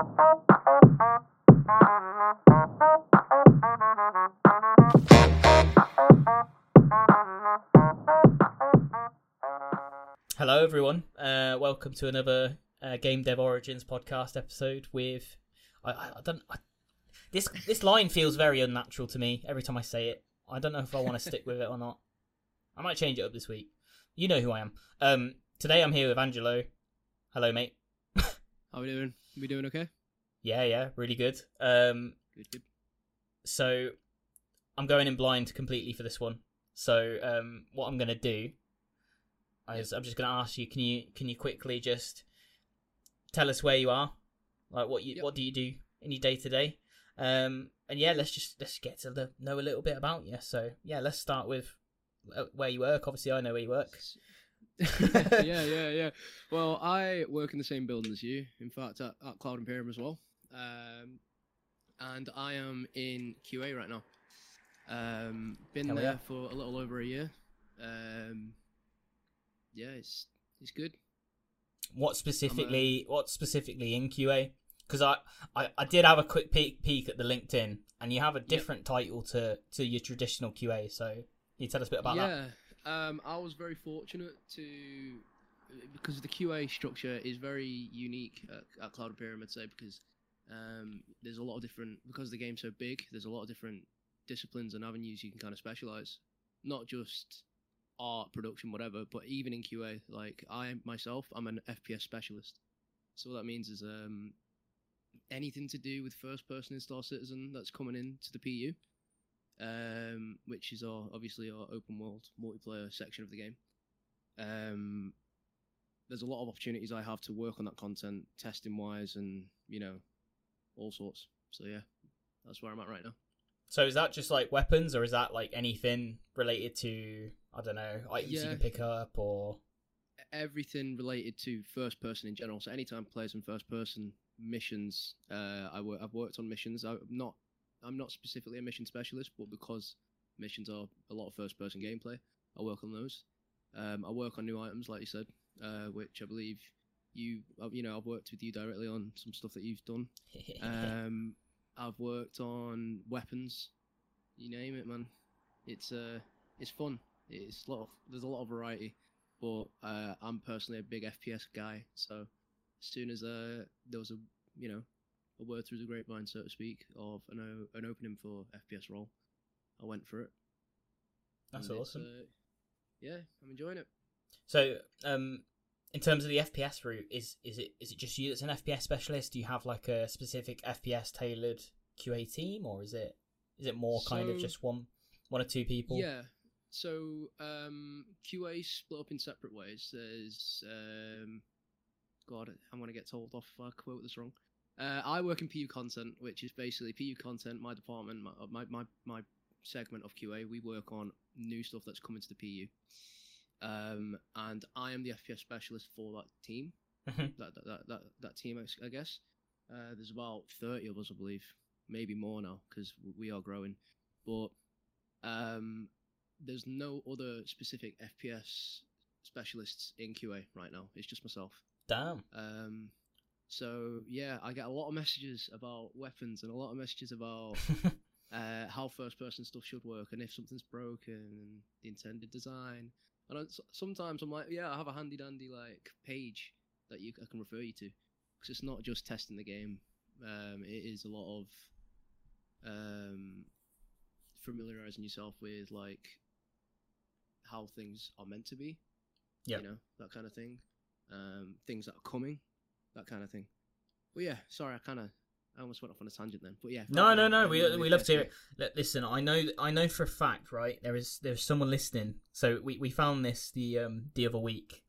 Hello, everyone. Uh, welcome to another uh, Game Dev Origins podcast episode. With I, I, I don't I, this this line feels very unnatural to me every time I say it. I don't know if I want to stick with it or not. I might change it up this week. You know who I am. Um, today I'm here with Angelo. Hello, mate. How we doing? We doing okay? Yeah, yeah, really good. Um, Good, good. so I'm going in blind completely for this one. So um, what I'm gonna do is I'm just gonna ask you, can you can you quickly just tell us where you are, like what you Yep. what do you do in your day to day, um, and yeah, let's just let's get to the, know a little bit about you. So yeah, let's start with uh, where you work. Obviously, I know where you work. yeah, yeah, yeah. Well, I work in the same building as you. In fact, at, at Cloud Imperium as well. Um, and I am in QA right now. Um, been Hell there yeah. for a little over a year. Um, yeah, it's it's good. What specifically? What specifically in QA? Because I, I I did have a quick peek peek at the LinkedIn, and you have a different title to to your traditional QA. So can you tell us a bit about that? Um, I was very fortunate to because the QA structure is very unique at, at Cloud Imperium, I'd say, because um, there's a lot of different because the game's so big. There's a lot of different disciplines and avenues you can kind of specialize, not just art, production, whatever, but even in QA. Like I myself, I'm an FPS specialist, so what that means is um, anything to do with first-person in Star Citizen that's coming into the PU um, which is our obviously our open world multiplayer section of the game. Um, there's a lot of opportunities I have to work on that content, testing wise, and you know, all sorts. So yeah, that's where I'm at right now. So is that just like weapons, or is that like anything related to I don't know items you can pick up, or Everything related to first person in general. So anytime players in first person missions, uh, I I've worked on missions. I'm not I'm not specifically a mission specialist, but because missions are a lot of first person gameplay, I work on those. Um, I work on new items, like you said, uh, which I believe you uh, you know I've worked with you directly on some stuff that you've done. Um, I've worked on weapons, you name it, man. It's uh, it's fun. It's a lot of there's a lot of variety, but uh, I'm personally a big FPS guy. So as soon as uh, there was a you know a word through the grapevine, so to speak, of an o- an opening for FPS role, I went for it. that's And awesome. uh, yeah, I'm enjoying it. So um, in terms of the FPS route, is is it is it just you that's an FPS specialist? Do you have like a specific FPS tailored QA team, or is it is it more kind of just one one or two people? Yeah. So um, QA split up in separate ways. There's um, God, I'm gonna get told off if I quote this wrong. Uh, I work in PU content, which is basically PU content. My department, my my my, my segment of QA, we work on new stuff that's coming to the PU. Um, and I am the FPS specialist for that team. Mhm. That that that that, that team, I guess. Uh, there's about thirty of us, I believe, maybe more now because we are growing. But um, there's no other specific FPS specialists in QA right now. It's just myself. Damn. Um, so yeah, I get a lot of messages about weapons and a lot of messages about uh, how first-person stuff should work and if something's broken and the intended design. And I, sometimes I'm like, yeah, I have a handy-dandy like page that you I can refer you to because it's not just testing the game. Um, it is a lot of um, familiarizing yourself with like how things are meant to be. Yep. You know that kind of thing. Um, things that are coming, that kind of thing. But yeah, sorry, I kind of I almost went off on a tangent then. But yeah. No, no, no. We we love to hear it. Listen, I know, I know for a fact, right? There is there's someone listening. So we, we found this the um the other week.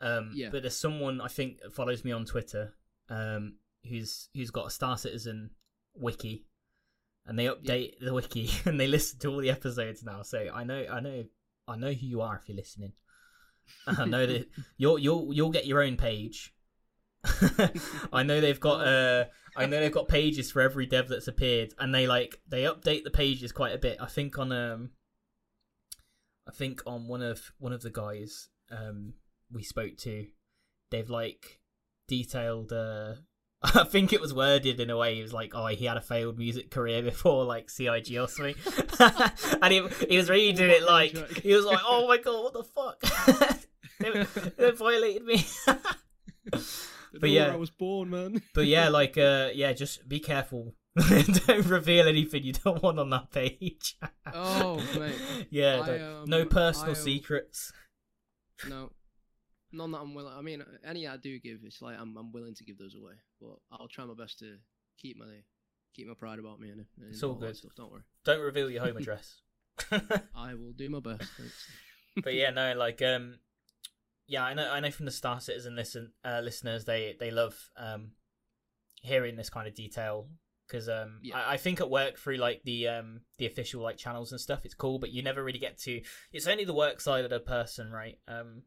Um, Yeah. But there's someone I think follows me on Twitter. Um, who's who's got a Star Citizen wiki, and they update the wiki and they listen to all the episodes now. So I know, I know, I know who you are if you're listening. I know that you'll you'll you'll get your own page. I know they've got uh I know they've got pages for every dev that's appeared and they like they update the pages quite a bit. I think on um I think on one of one of the guys um we spoke to they've like detailed uh I think it was worded in a way. He was like, "Oh, he had a failed music career before, like CIG or something," and he he was reading it like he was like, "Oh my god, what the fuck." they, they violated me. But yeah. I was born, man. but yeah, like uh, yeah, just be careful. don't reveal anything you don't want on that page. Oh, mate. yeah, I, um, no personal I, um, secrets. No, none that I'm willing. I mean, any I do give, it's like I'm I'm willing to give those away. But I'll try my best to keep my keep my pride about me and, and It's all all good. Stuff, don't worry. Don't reveal your home address. I will do my best. Thanks. but yeah, no, like um, yeah, I know, I know from the Star Citizen listen uh, listeners, they they love um hearing this kind of detail because um, Yeah. I, I think at work through like the um the official like channels and stuff, it's cool, but you never really get to. It's only the work side of the person, right? Um,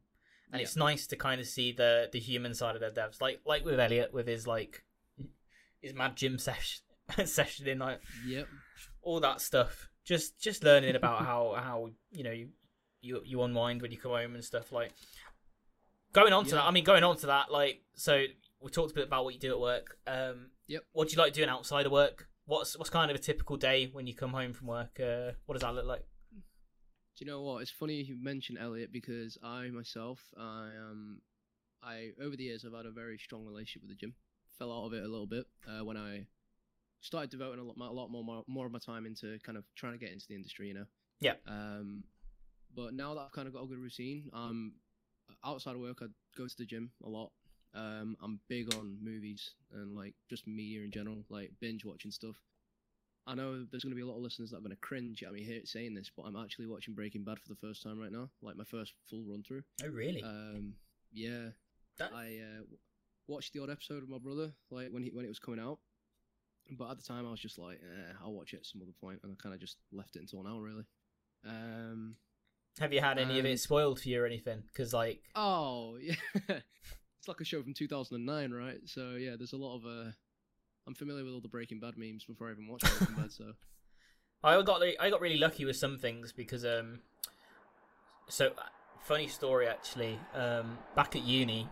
and Yeah. it's nice to kind of see the the human side of the devs, like like with Elliot with his like his mad gym session session in like Yep. all that stuff. Just just learning about how how you know you you, you unwind when you come home and stuff like. Going on to Yeah. that, I mean, going on to that, like, so we talked a bit about what you do at work. Um, Yep. What do you like doing outside of work? What's what's kind of a typical day when you come home from work? Uh, what does that look like? Do you know what? It's funny you mentioned Elliot because I myself, I um, I over the years I've had a very strong relationship with the gym. Fell out of it a little bit uh, when I started devoting a lot, a lot more, more more of my time into kind of trying to get into the industry. You know. Yeah. Um, but now that I've kind of got a good routine, um, outside of work I go to the gym a lot. Um, I'm big on movies and like just media in general, like binge watching stuff. I know there's going to be a lot of listeners that are going to cringe at me here saying this, but I'm actually watching Breaking Bad for the first time right now, like my first full run through. Oh, really? Um, yeah, That- I uh, watched the odd episode with my brother, like when he when it was coming out. But at the time, I was just like, eh, I'll watch it at some other point, and I kind of just left it until now, really. Um, Have you had any of um, it spoiled for you or anything? Because like, oh yeah, it's like a show from 2009, right? So yeah, there's a lot of uh, I'm familiar with all the Breaking Bad memes before I even watched Breaking Bad, so I got I got really lucky with some things because um, so uh, funny story actually. Um, back at uni,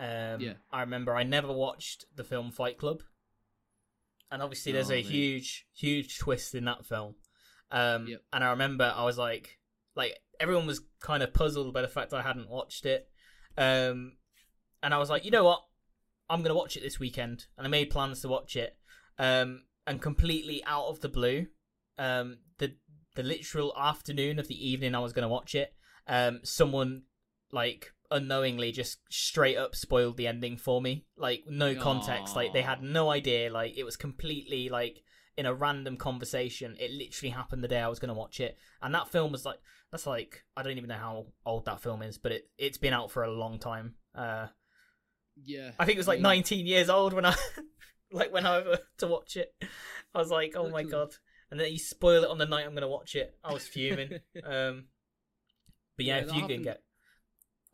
um, Yeah. I remember I never watched the film Fight Club, and obviously there's Oh, a mate. huge huge twist in that film. Um, Yep. and I remember I was like, like everyone was kind of puzzled by the fact I hadn't watched it, um, and I was like, you know what, I'm gonna watch it this weekend, and I made plans to watch it, um, and completely out of the blue, um, the the literal afternoon of the evening I was gonna watch it, um, someone like unknowingly just straight up spoiled the ending for me, like no context, like they had no idea, like it was completely like in a random conversation. It literally happened the day I was gonna watch it, and that film was like that's like I don't even know how old that film is, but it it's been out for a long time. Uh, yeah. I think it was like mean, 19 years old when I like went over to watch it. I was like, oh my god! And then you spoil it on the night I'm gonna watch it. I was fuming. um, but yeah, Yeah, if you can get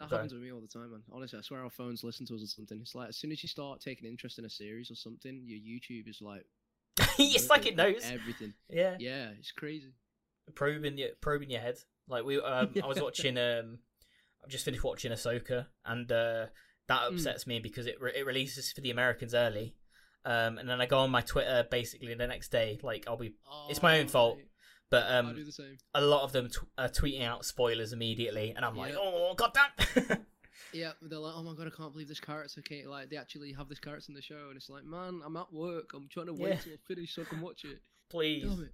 That happens with me all the time, man. Honestly, I swear our phones listen to us or something. It's like as soon as you start taking interest in a series or something, your YouTube is like it's like it knows. everything. Yeah, Yeah, it's crazy. probing your probing your head. Like we, um, I was watching. Um, I've just finished watching Ahsoka, and uh, that Mm. upsets me because it re- it releases for the Americans early. Um, and then I go on my Twitter basically the next day. Like I'll be, It's my own Oh, fault. but um, do the same. a lot of them t- are tweeting out spoilers immediately, and I'm like, Yeah. oh goddamn! Yeah, they're like, oh my god, I can't believe this character can't like they actually have this character in the show, and it's like, man, I'm at work. I'm trying to wait Yeah. till I finish so I can watch it. Please, Damn it.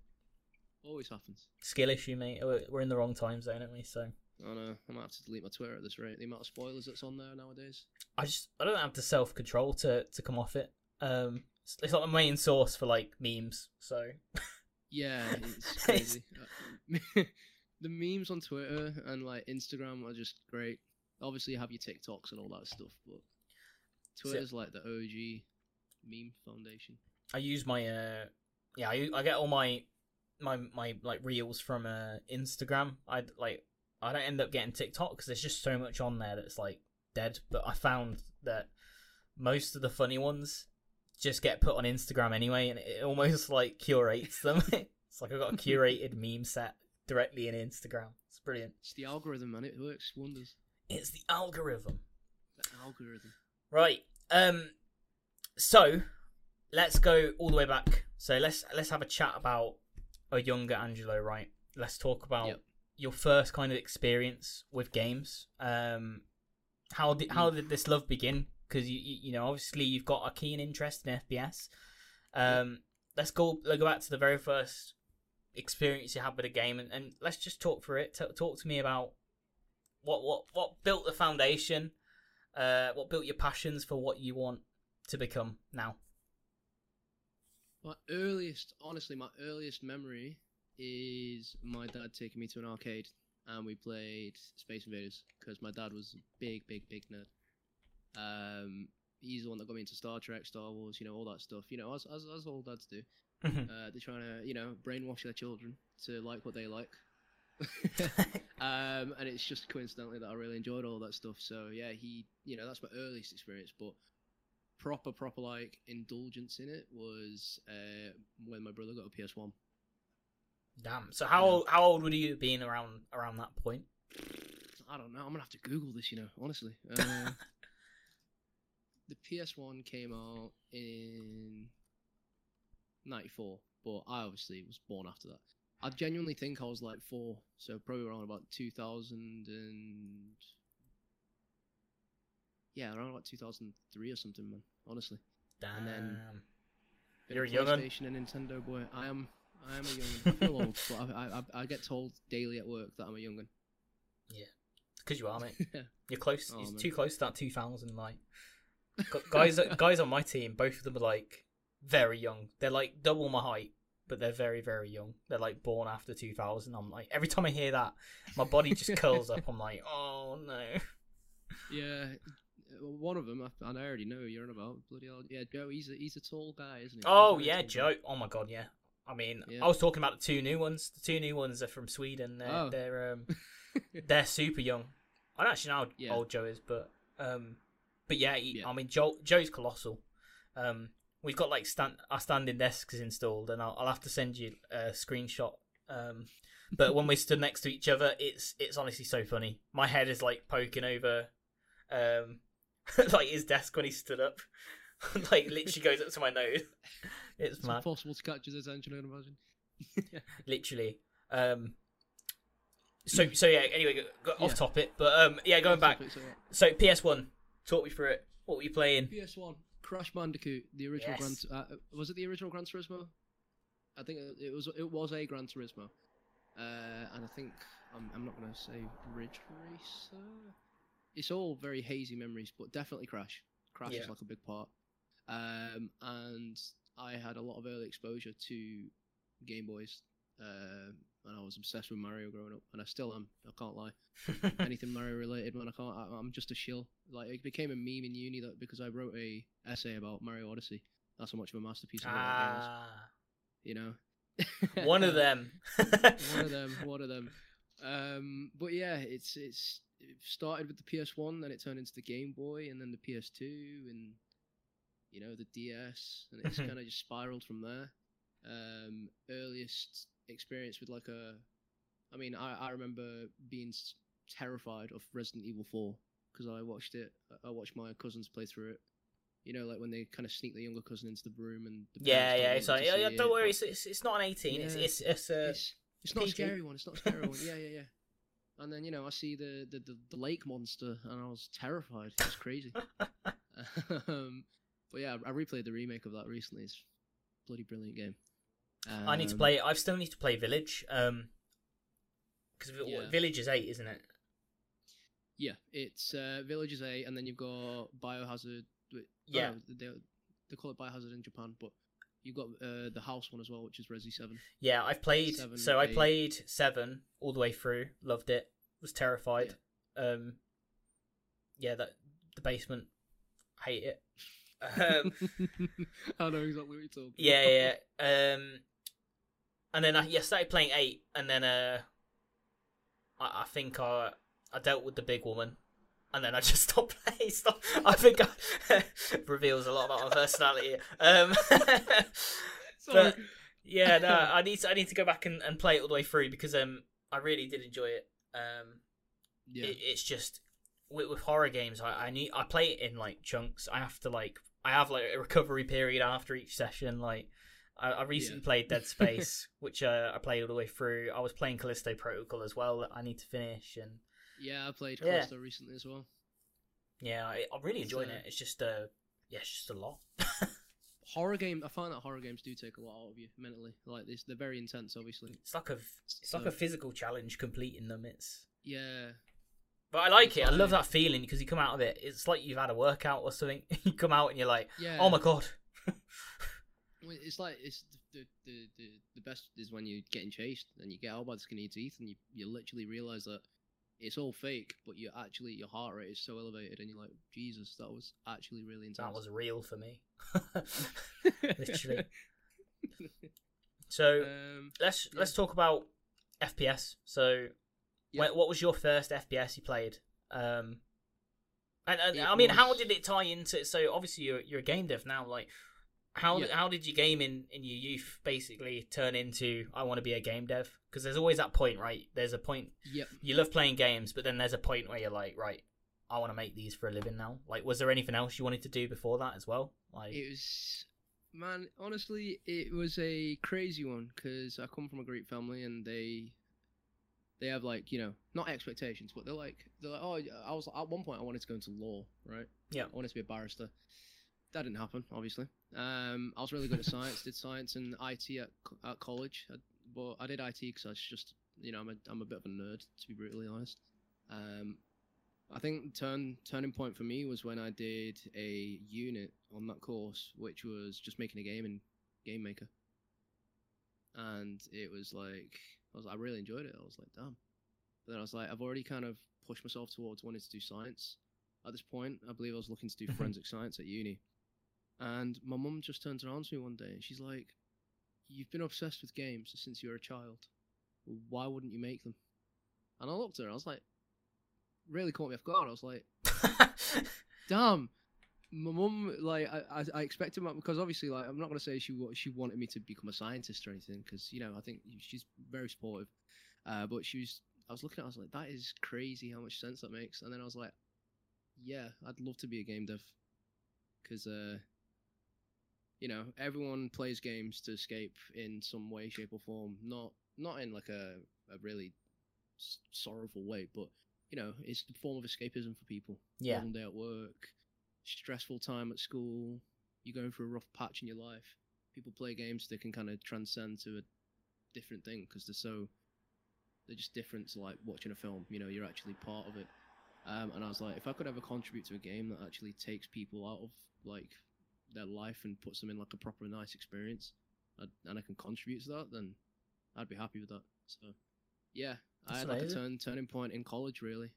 Always happens. skill issue, mate. We're in the wrong time zone, aren't we? So I don't know. I might have to delete my Twitter at this rate. The amount of spoilers that's on there nowadays. I just I don't have the self control to to come off it. Um, it's, not the main source for like memes. So Yeah, it's crazy. Uh, the memes on Twitter and like Instagram are just great. Obviously, you have your TikToks and all that stuff, but Twitter's like the OG meme foundation. I use my uh yeah I I get all my my my like reels from uh Instagram. I like I don't end up getting TikTok because there's just so much on there that's like dead. But I found that most of the funny ones just get put on Instagram anyway, and it almost like curates them. it's like I've got a curated meme set directly in Instagram. It's brilliant. It's the algorithm, man. It works wonders. It's the algorithm. The algorithm. Right. Um. So let's go all the way back. So let's let's have a chat about a younger Angelo, right? Let's talk about Yep. your first kind of experience with games. Um, how did how did this love begin? Because you, you you know obviously you've got a keen interest in FPS. Um, let's go let's go back to the very first experience you had with a game, and, and let's just talk through it. T- talk to me about what what what built the foundation, uh, what built your passions for what you want to become now. My earliest, honestly, my earliest memory is my dad taking me to an arcade and we played Space Invaders because my dad was a big, big, big nerd. Um, he's the one that got me into Star Trek, Star Wars, you know, all that stuff. You know, as as, as all dads do. Uh, they're trying to, you know, brainwash their children to like what they like. um, and it's just coincidentally that I really enjoyed all that stuff. So yeah, he, you know, that's my earliest experience. But proper, proper like indulgence in it was uh, when my brother got a PS One. Damn. So how Yeah. old, how old would you have been around around that point? I don't know. I'm gonna have to Google this. You know, honestly. Uh, the PS One came out in '94, but I obviously was born after that. I genuinely think I was like four, so probably around about 2000 and yeah, around about 2003 or something, man. Honestly, Damn. And then- You're young'un. PlayStation and Nintendo boy. I am. I am a young. I feel old, but I, I, I get told daily at work that I'm a young'un. Because you are, mate. You're close. Oh, You're man. too close to that 2000 like. Guys, guys on my team, both of them are like very young. They're like double my height, but they're very, very young. They're like born after 2000. I'm like, every time I hear that, my body just curls up. I'm like, oh no. Yeah, one of them, I, and I already know you're on about. Bloody hell, yeah, Joe. He's a he's a tall guy, isn't he? Oh yeah, Joe. guy. Oh my god, yeah. I mean, Yeah. I was talking about the two new ones. The two new ones are from Sweden. They're Oh. they're um they're super young. I don't actually know how Yeah. old Joe is, but um, but yeah, he, Yeah. I mean, Joe Joe's colossal. Um, we've got like stand our standing desks installed, and I'll, I'll have to send you a screenshot. Um, but when we stood next to each other, it's it's honestly so funny. My head is like poking over, um, like his desk when he stood up, like literally goes up to my nose. It's It's mad impossible to catch his attention. I'd imagine. literally. Um, so so yeah. Anyway, go, go off Yeah. topic, but um, yeah, going back. Topic, so, yeah. So PS One, talk me through it. What were you playing? PS1, Crash Bandicoot, the original Yes. Gran. Uh, was it the original Gran Turismo? I think it- it was. It was a Gran Turismo, uh, and I think I'm, I'm not going to say Ridge Racer. It's all very hazy memories, but definitely Crash. Crash Yeah. is like a big part. Um, and I had a lot of early exposure to Game Boys, uh, and I was obsessed with Mario growing up, and I still am. I can't lie anything Mario related, man. I can't. I, I'm just a shill. Like it became a meme in uni that because I wrote a essay about Mario Odyssey. That's how much of a masterpiece of a was. ah, You know, one of them. one of them. One of them. Um, but yeah, it's it's it started with the PS1, then it turned into the Game Boy, and then the PS2, and you know the DS, and it's kind of just spiraled from there. Um, earliest experience with like a, I mean, I I remember being terrified of Resident Evil 4 because I watched it. I watched my cousins play through it. You know, like when they kind of sneak their younger cousin into the room and the yeah, yeah. It's like, yeah, yeah, it, don't worry. It's, it's it's not an eighteen. It's Yeah. it's it's a. it's it's not a scary one. It's not a scary one. Yeah, yeah, yeah. And then you know I see the the, the, the lake monster and I was terrified. It was crazy. um, but yeah, I replayed the remake of that recently. It's a bloody brilliant game. I need to Um, play. I still need to play Village. Um, because Yeah. Village is eight, isn't it? Yeah, it's uh, Villages eight, and then you've got Biohazard. Yeah. no, they they call it Biohazard in Japan, but you've got uh, the house one as well, which is Resi Seven. Yeah, I've played. Seven, so I played seven all the way through. Loved it. Was terrified. Um, yeah, that the basement. Hate it. Um, I know exactly what you're talking. yeah, about. yeah. Um, and then I yeah started playing eight, and then uh, I, I think I I dealt with the big woman, and then I just stopped playing. Stop. I think I, reveals a lot about my personality. Um, but yeah, no, I need to I need to go back and, and play it all the way through because um I really did enjoy it. Um, yeah. it, it's just with, with horror games, I, I need I play it in like chunks. I have to like I have like a recovery period after each session. Like I, I recently Yeah. played Dead Space, which uh, I played all the way through. I was playing Callisto Protocol as well that I need to finish, and Yeah, I played Yeah. Callisto recently as well. yeah, I, I'm really enjoying So- it. It's just uh, yeah, it's just a lot. Horror game. I find that horror games do take a lot out of you mentally. Like this, they're very intense, obviously. It's like a it's like a physical challenge completing them. It's Yeah, but I like it. I love that feeling because you come out of it. It's like you've had a workout or something. you come out and you're like, yeah. oh my god. It's like it's the, the the the best is when you're getting chased and you get out by the skin of your teeth and you you literally realize that it's all fake, but you actually your heart rate is so elevated and you're like, Jesus, that was actually really intense. that was real for me. literally. So um, let's yeah. let's talk about FPS. So, Yeah. when, what was your first FPS you played? Um, and, and I mean, how did it tie into? So obviously you're you're a game dev now. Like, how Yeah. how did your game in in your youth basically turn into I want to be a game dev? Because there's always that point, right? There's a point yep. you love playing games, but then there's a point where you're like, right, I want to make these for a living now. Like, was there anything else you wanted to do before that as well? Like, It was, man. Honestly, it was a crazy one because I come from a Greek family and they, they have like you know not expectations, but they're like they're like oh I was at one point I wanted to go into law, right? Yeah. I wanted to be a barrister. That didn't happen, obviously. Um, I was really good at science. Did science and IT at, at college, I, but I did IT because I was just you know I'm a I'm a bit of a nerd to be brutally honest. Um, I think turn turning point for me was when I did a unit on that course, which was just making a game in Game Maker, and it was like I was I really enjoyed it. I was like, damn. But then I was like, I've already kind of pushed myself towards wanting to do science. At this point, I believe I was looking to do forensic science at uni, and my mum just turns around to me one day and she's like, "You've been obsessed with games since you were a child. Why wouldn't you make them?" And I looked at her. I was like, really caught me off guard. I was like, damn. My mum, like, I, I, I expected my because obviously, like, I'm not gonna say she she wanted me to become a scientist or anything, because you know, I think she's very supportive. Uh, but she was, I was looking at, it, I was like, that is crazy how much sense that makes. And then I was like, yeah, I'd love to be a game dev, because uh, you know, everyone plays games to escape in some way, shape, or form. Not not in like a a really s- sorrowful way, but you know, it's a form of escapism for people. yeah, Long day at work, stressful time at school, you're going through a rough patch in your life. People play games that can kind of transcend to a different thing because they're so they're just different to like watching a film. You know, you're actually part of it. Um, and I was like, if I could ever contribute to a game that actually takes people out of like their life and puts them in like a proper nice experience, I'd, and I can contribute to that, then I'd be happy with that. So, yeah, I had like a turn turning point in college. Really,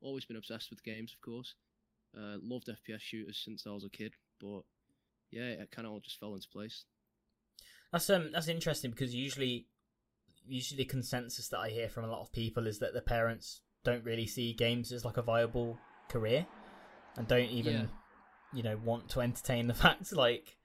always been obsessed with games, of course. Uh, loved FPS shooters since I was a kid, but yeah, it kind of all just fell into place. that's um that's interesting because usually, usually the consensus that I hear from a lot of people is that the parents don't really see games as like a viable career, and don't even, Yeah. You know, want to entertain the fact like.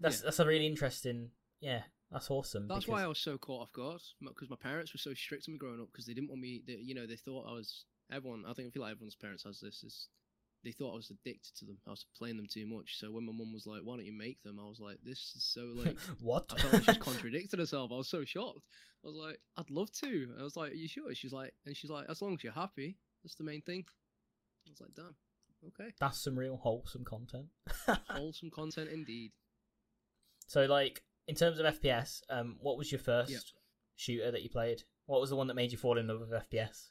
That's Yeah. that's a really interesting. Yeah, that's awesome. That's why I was so caught off guard because my parents were so strict on me growing up because they didn't want me. They, you know, they thought I was everyone. I think I feel like everyone's parents has this. Is they thought I was addicted to them. I was playing them too much. So when my mum was like, "Why don't you make them?" I was like, "This is so like." what? I felt like she's contradicted herself. I was so shocked. I was like, "I'd love to." I was like, "Are you sure?" She's like, and she's like, "As long as you're happy, that's the main thing." I was like, "Damn, okay, That's some real wholesome content. wholesome content indeed." So, like, in terms of FPS, um, what was your first Yep. shooter that you played? What was the one that made you fall in love with FPS?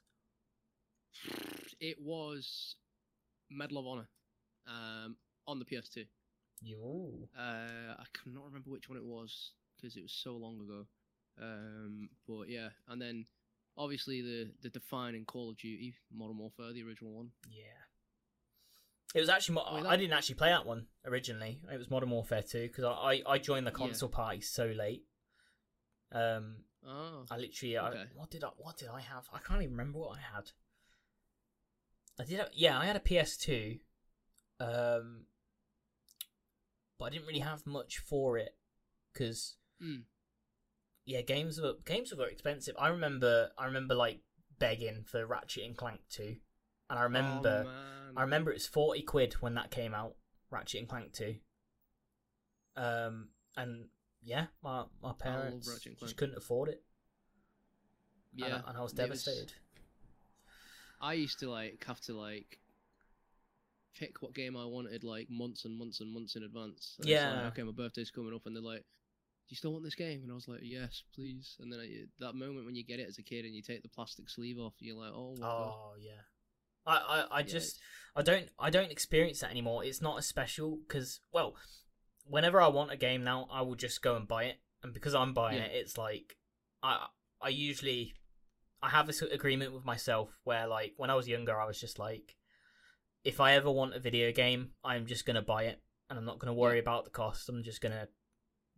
It was Medal of Honor um, on the PS2. You. Uh, I cannot remember which one it was because it was so long ago. Um, but yeah, and then obviously the the defining Call of Duty Modern Warfare, the original one. Yeah. It was actually. Mo- I mean, I that- didn't actually play that one originally. It was Modern Warfare 2 because I, I I joined the Yeah. console party so late. Um, Oh, I literally. I, what did I What did I have? I can't even remember what I had. I did. Have, yeah, I had a PS2. Um, but I didn't really have much for it because Mm. yeah, games were games were expensive. I remember. I remember like begging for Ratchet and Clank 2, and I remember. Oh. I remember it was forty quid when that came out, Ratchet and Clank 2. Um, and yeah, my my parents just couldn't afford it. and I- Yeah, and, I was it was- devastated. I used to like have to like pick what game I wanted like months and months and months in advance. And it's like, Yeah. okay, my birthday's coming up, and they're like, "Do you still want this game?" And I was like, "Yes, please." And then I, that moment when you get it as a kid and you take the plastic sleeve off, you're like, "Oh god." Oh yeah, I I, I just I don't I don't experience that anymore. It's not as special because well, whenever I want a game now, I will just go and buy it, and because I'm buying Yeah. it, it's like I I usually I have this agreement with myself where like when I was younger, I was just like, if I ever want a video game, I'm just gonna buy it, and I'm not gonna worry about the cost. I'm just gonna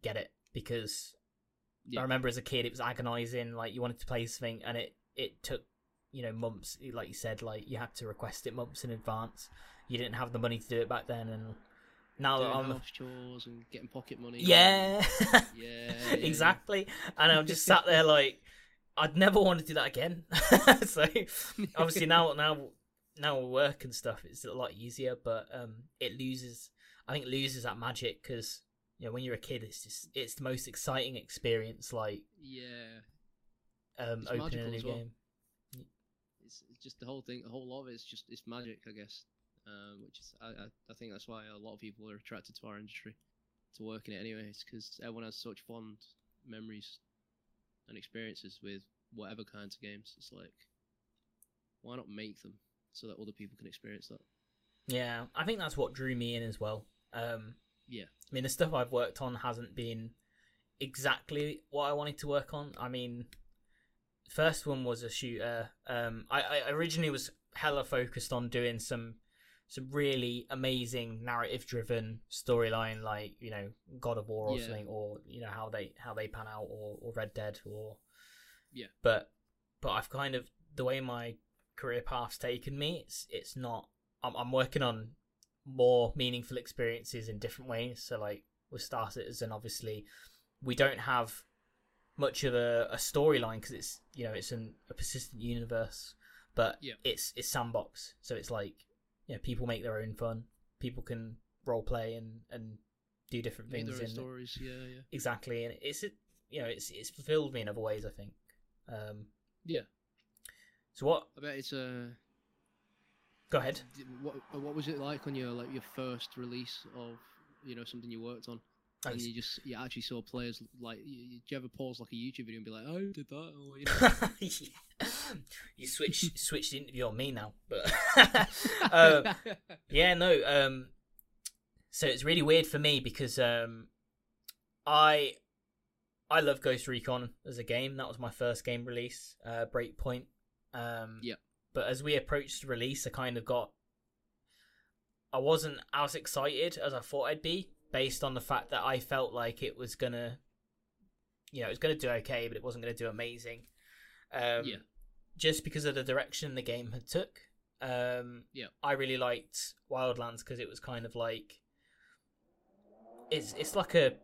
get it because Yeah. I remember as a kid, it was agonizing. Like you wanted to play something, and it it took you know months. Like you said, like you had to request it months in advance. You didn't have the money to do it back then, and now that I'm house chores and getting pocket money. yeah, Yeah, yeah, exactly. And I'm just sat there like I'd never want to do that again. so obviously now now now with work and stuff, it's a lot easier, but um, it loses. I think loses that magic because you know when you're a kid, it's just it's the most exciting experience. Like yeah. um, It's opening a new well. game. It's, it's just the whole thing. The whole lot of it is just it's magic, I guess. Um, which is I, I I think that's why a lot of people are attracted to our industry, to work in it anyway. It's because everyone has such fond memories and experiences with whatever kinds of games. It's like, why not make them so that other people can experience that? Yeah, I think that's what drew me in as well. Um, Yeah. I mean, the stuff I've worked on hasn't been exactly what I wanted to work on. I mean, first one was a shooter. Um, I, I originally was hella focused on doing some some really amazing narrative driven storyline, like you know God of War or Yeah. something, or you know how they how they pan out, or, or Red Dead, or Yeah. But but I've kind of the way my career path's taken me. It's it's not. I'm I'm working on more meaningful experiences in different ways. So like with Star Citizen, obviously we don't have much of a, a storyline because it's you know it's an, a persistent universe, but Yeah. it's it's sandbox. So it's like you know people make their own fun. People can role play and and do different Make things in stories. Yeah, yeah. exactly, and it's it you know it's it's fulfilled me in other ways. I think. Um, Yeah. So what? I bet it's uh, Go ahead. what what was it like on your like your first release of you know something you worked on? And you- just you actually saw players like you, you, do you ever pause like a YouTube video and be like, "Oh, did that," or you know, Yeah. you switch switched the interview on me now, but uh, yeah, no. Um, so it's really weird for me because um, I I love Ghost Recon as a game. That was my first game release, uh, Breakpoint. Um, Yep. But as we approached release, I kind of got. I wasn't as excited as I thought I'd be, based on the fact that I felt like it was gonna, you know, it was gonna do okay, but it wasn't gonna do amazing. Um, Yeah. Just because of the direction the game had took. Um, Yeah. I really liked Wildlands because it was kind of like it's it's like a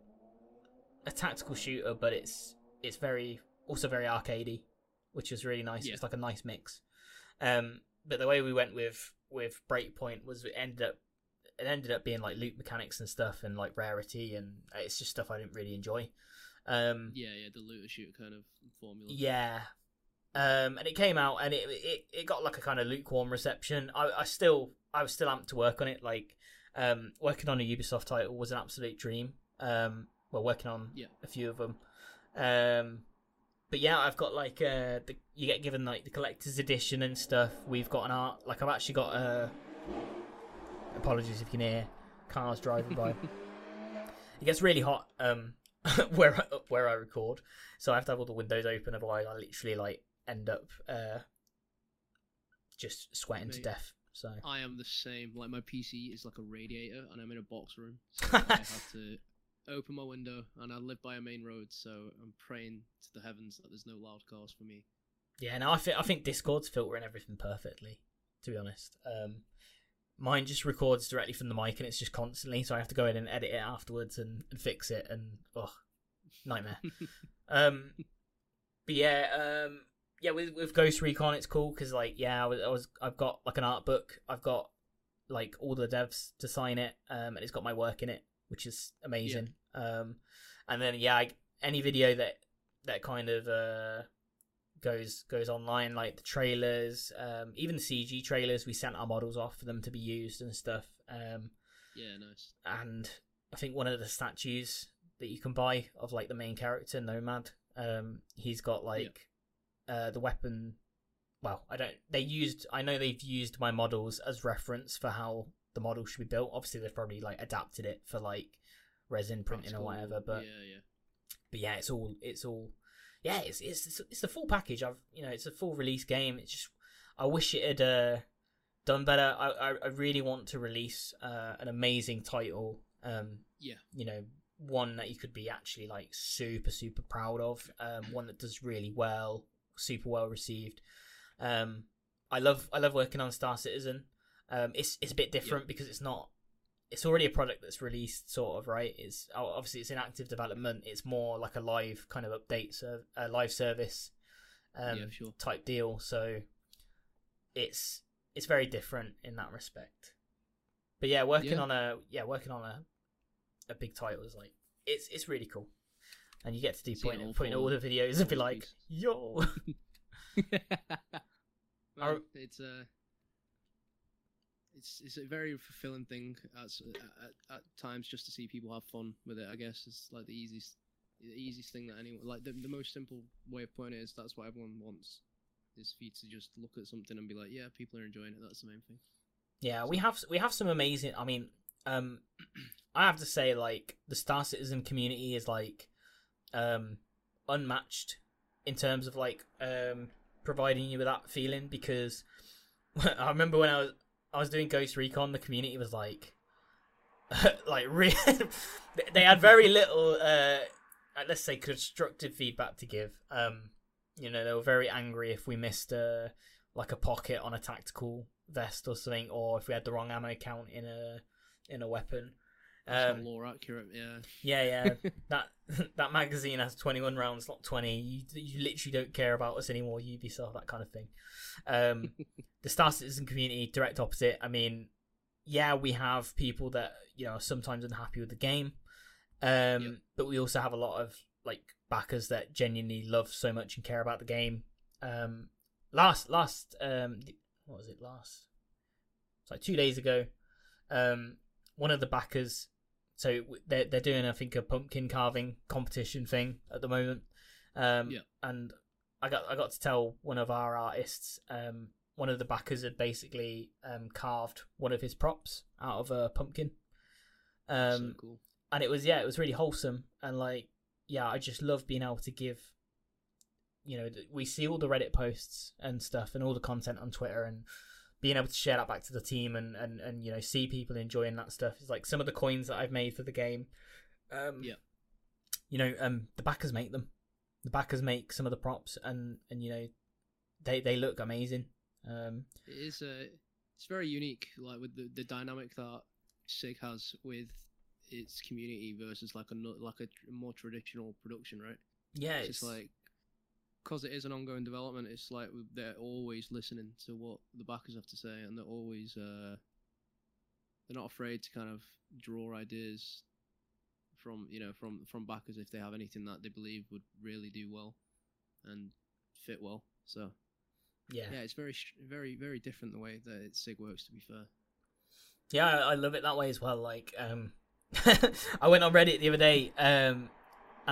a tactical shooter, but it's it's very also very arcadey, which is really nice. Yeah. It's like a nice mix. Um, but the way we went with with Breakpoint was it ended up it ended up being like loot mechanics and stuff and like rarity and it's just stuff I didn't really enjoy. Um, yeah, yeah, the looter shooter kind of formula. yeah. Um, and it came out and it, it it got like a kind of lukewarm reception. I, I still I was still amped to work on it. Like um, working on a Ubisoft title was an absolute dream. Um, well, working on Yeah. a few of them. Um, but yeah, I've got like uh, the, you get given like the collector's edition and stuff. We've got an art like I've actually got uh Apologies if you can hear cars driving by. it gets really hot um where I, where I record, so I have to have all the windows open. Otherwise, I literally like end up uh just sweating to death. So I am the same. Like my PC is like a radiator, and I'm in a box room. So I have to open my window, and I live by a main road, so I'm praying to the heavens that there's no loud cars for me. yeah, no, I think I think Discord's filtering everything perfectly. To be honest, um, mine just records directly from the mic, and it's just constantly. So I have to go in and edit it afterwards and, and fix it, and oh, nightmare. Um, but yeah, um, yeah, with with Ghost Recon, it's cool because like yeah, I was, I was I've got like an art book. I've got like all the devs to sign it, um, and it's got my work in it, which is amazing. Um, and then yeah, I, any video that that kind of uh goes goes online, like the trailers, um, even the CG trailers, we sent our models off for them to be used and stuff. Um, Yeah, nice. and I think one of the statues that you can buy of like the main character Nomad, um, he's got like uh the weapon. Well, I don't. They used. I know they've used my models as reference for how the model should be built. Obviously, they've probably like adapted it for like resin printing or whatever. But yeah, yeah. but yeah, it's all it's all yeah, it's it's it's, the full package. I've you know, it's a full release game. It's just I wish it had uh, done better. I, I I really want to release uh, an amazing title. Um, Yeah. you know, one that you could be actually like super super proud of. Um, one that does really well, super well received. Um, I love I love working on Star Citizen. Um, it's it's a bit different because it's not it's already a product that's released sort of right? It's obviously it's in active development. It's more like a live kind of update so a live service um, Yeah, sure. type deal. So it's it's very different in that respect. But yeah working Yeah. on a yeah working on a a big title is like it's it's really cool. And you get to do See point all putting all the videos and be like yo! It's a it's it's a very fulfilling thing at, at, at times just to see people have fun with it. I guess it's like the easiest the easiest thing that anyone like the, the most simple way of putting it is that's what everyone wants is for you to just look at something and be like, yeah, people are enjoying it. That's the main thing. Yeah, we have we have some amazing. I mean, um, I have to say, like the Star Citizen community is like um unmatched in terms of like um providing you with that feeling because I remember when I was I was doing Ghost Recon, the community was like like they had very little uh let's say constructive feedback to give. Um, you know, they were very angry if we missed uh like a pocket on a tactical vest or something, or if we had the wrong ammo count in a in a weapon. Um, lore accurate. Yeah. yeah, yeah. that that magazine has twenty one rounds, not twenty. You you literally don't care about us anymore, Ubisoft, that kind of thing. Um, the Star Citizen community, direct opposite. I mean, yeah, we have people that you know are sometimes unhappy with the game, um, Yep. but we also have a lot of like backers that genuinely love so much and care about the game. Um, last last um, what was it last? It's like two days ago. Um, one of the backers so they're they're doing I think a pumpkin carving competition thing at the moment. Um, Yeah. and I got I got to tell one of our artists, um, one of the backers had basically um carved one of his props out of a pumpkin. Um, so cool. and it was yeah, it was really wholesome and like yeah, I just love being able to give. You know, we see all the Reddit posts and stuff, and all the content on Twitter, and being able to share that back to the team, and and and you know, see people enjoying that stuff is like some of the coins that I've made for the game. Um, Yeah. You know, um, the backers make them. The backers make some of the props, and and you know, they they look amazing. Um, It is uh, it's very unique, like with the, the dynamic that CIG has with its community versus like a like a more traditional production, right? yeah, It's it's, just like because it is an ongoing development. It's like they're always listening to what the backers have to say, and they're always uh, they're not afraid to kind of draw ideas from you know from from backers if they have anything that they believe would really do well and fit well. So yeah, yeah, it's very very very different the way that CIG works. To be fair. Yeah, I I love it that way as well. Like, um, I went on Reddit the other day, um,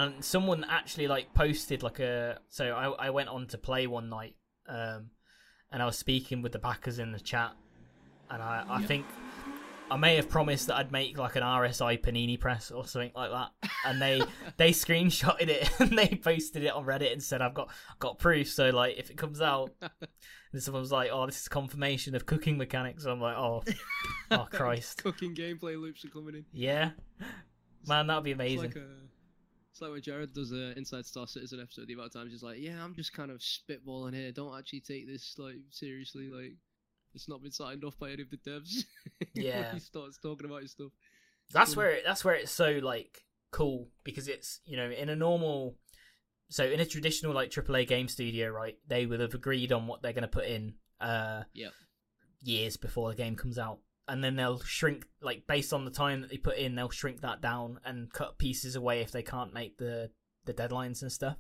and someone actually like posted like a. So I I went on to play one night, um, and I was speaking with the backers in the chat, and I I Yeah. think I may have promised that I'd make like an RSI panini press or something like that, and they they screenshotted it and they posted it on Reddit and said I've got got proof. So like if it comes out, and someone was like, "Oh, this is confirmation of cooking mechanics." I'm like, "Oh, oh Christ, Cooking gameplay loops are coming in. yeah, man, that'd be It's amazing." like, a, it's like when Jared does a Inside Star Citizen episode. The amount of times he's like, "Yeah, I'm just kind of spitballing here. Don't actually take this like seriously. Like, it's not been signed off by any of the devs." Yeah. he starts talking about his stuff. that's where it, that's where it's so like cool because it's you know in a normal so in a traditional like AAA game studio right they would have agreed on what they're going to put in uh Yep. years before the game comes out and then they'll shrink like based on the time that they put in, they'll shrink that down and cut pieces away if they can't make the the deadlines and stuff.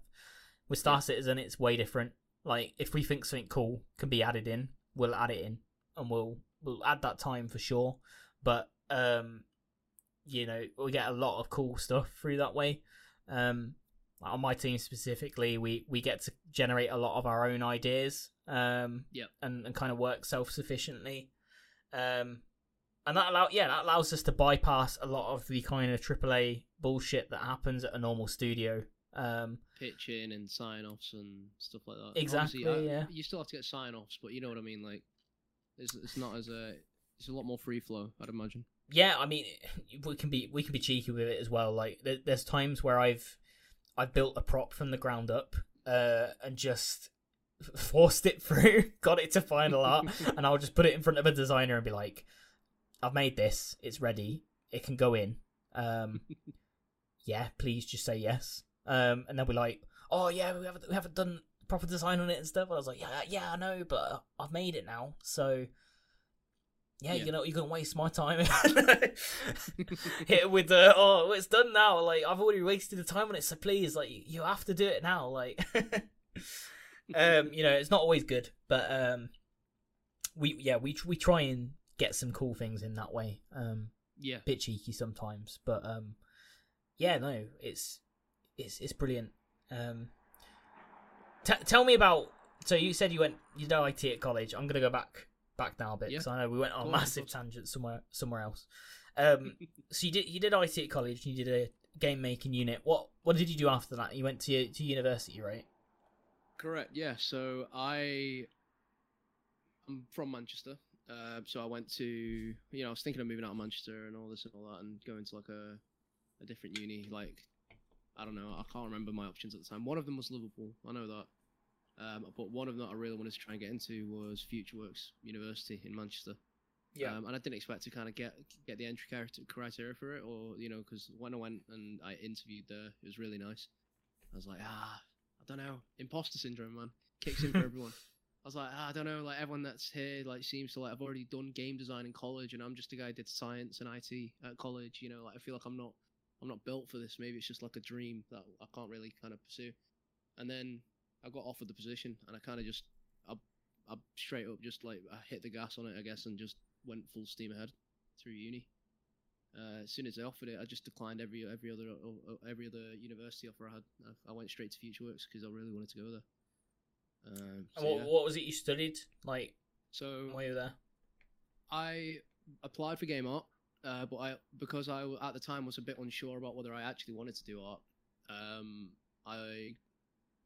With Star Citizen, it's way different. Like if we think something cool can be added in, we'll add it in, and we'll we'll add that time for sure. But um, you know, we get a lot of cool stuff through that way. Um, on my team specifically, we we get to generate a lot of our own ideas. Um, Yep. and and kind of work self sufficiently. Um, and that allow yeah that allows us to bypass a lot of the kind of AAA bullshit that happens at a normal studio. Um, Pitching and sign offs and stuff like that. Exactly, yeah. You still have to get sign offs, but you know what I mean. Like, it's it's not as a it's a lot more free flow, I'd imagine. yeah, I mean, we can be we can be cheeky with it as well. Like, there, there's times where I've I've built a prop from the ground up, uh, and just forced it through, got it to final art, and I'll just put it in front of a designer and be like, "I've made this. It's ready. It can go in. Um, yeah, please just say yes." Um, and they'll be like, "Oh yeah, we haven't we haven't done proper design on it and stuff." And I was like, "Yeah, yeah, I know, but I've made it now, so." Yeah, Yeah. you know, you're gonna waste my time. Hit with the oh, it's done now. Like I've already wasted the time on it, so please, like you have to do it now. Like, um, you know, it's not always good, but um, we yeah we we try and get some cool things in that way. Um, Yeah. bit cheeky sometimes, but um, yeah, no, it's it's it's brilliant. Um, t- tell me about. So you said you went you did IT at college. I'm gonna go back back now a bit Yeah. because I know we went on a massive tangent somewhere somewhere else. Um, so you did you did IT at college and you did a game making unit. What what did you do after that? You went to to university, right? Correct. Yeah. So I, I'm from Manchester. Uh, so I went to, you know, I was thinking of moving out of Manchester and all this and all that, and going to like a, a different uni. Like, I don't know. I can't remember my options at the time. One of them was Liverpool. I know that. Um, but one of them that I really wanted to try and get into was FutureWorks University in Manchester. Um, and I didn't expect to kind of get get the entry criteria- criteria for it, or you know, because when I went and I interviewed there, it was really nice. I was like, ah, I don't know, imposter syndrome, man, kicks in for everyone. I was like, ah, I don't know, like everyone that's here, like seems to like I've already done game design in college, and I'm just a guy who did science and IT at college. You know, like I feel like I'm not, I'm not built for this. Maybe it's just like a dream that I can't really kind of pursue. And then I got offered the position, and I kind of just, I, I straight up just like I hit the gas on it, I guess, and just went full steam ahead through uni. Uh, as soon as they offered it, I just declined every every other every other university offer I had. I, I went straight to FutureWorks because I really wanted to go there. Um, so, what yeah. what was it you studied like so while you were there? I applied for game art, uh, but I because I at the time was a bit unsure about whether I actually wanted to do art. Um, I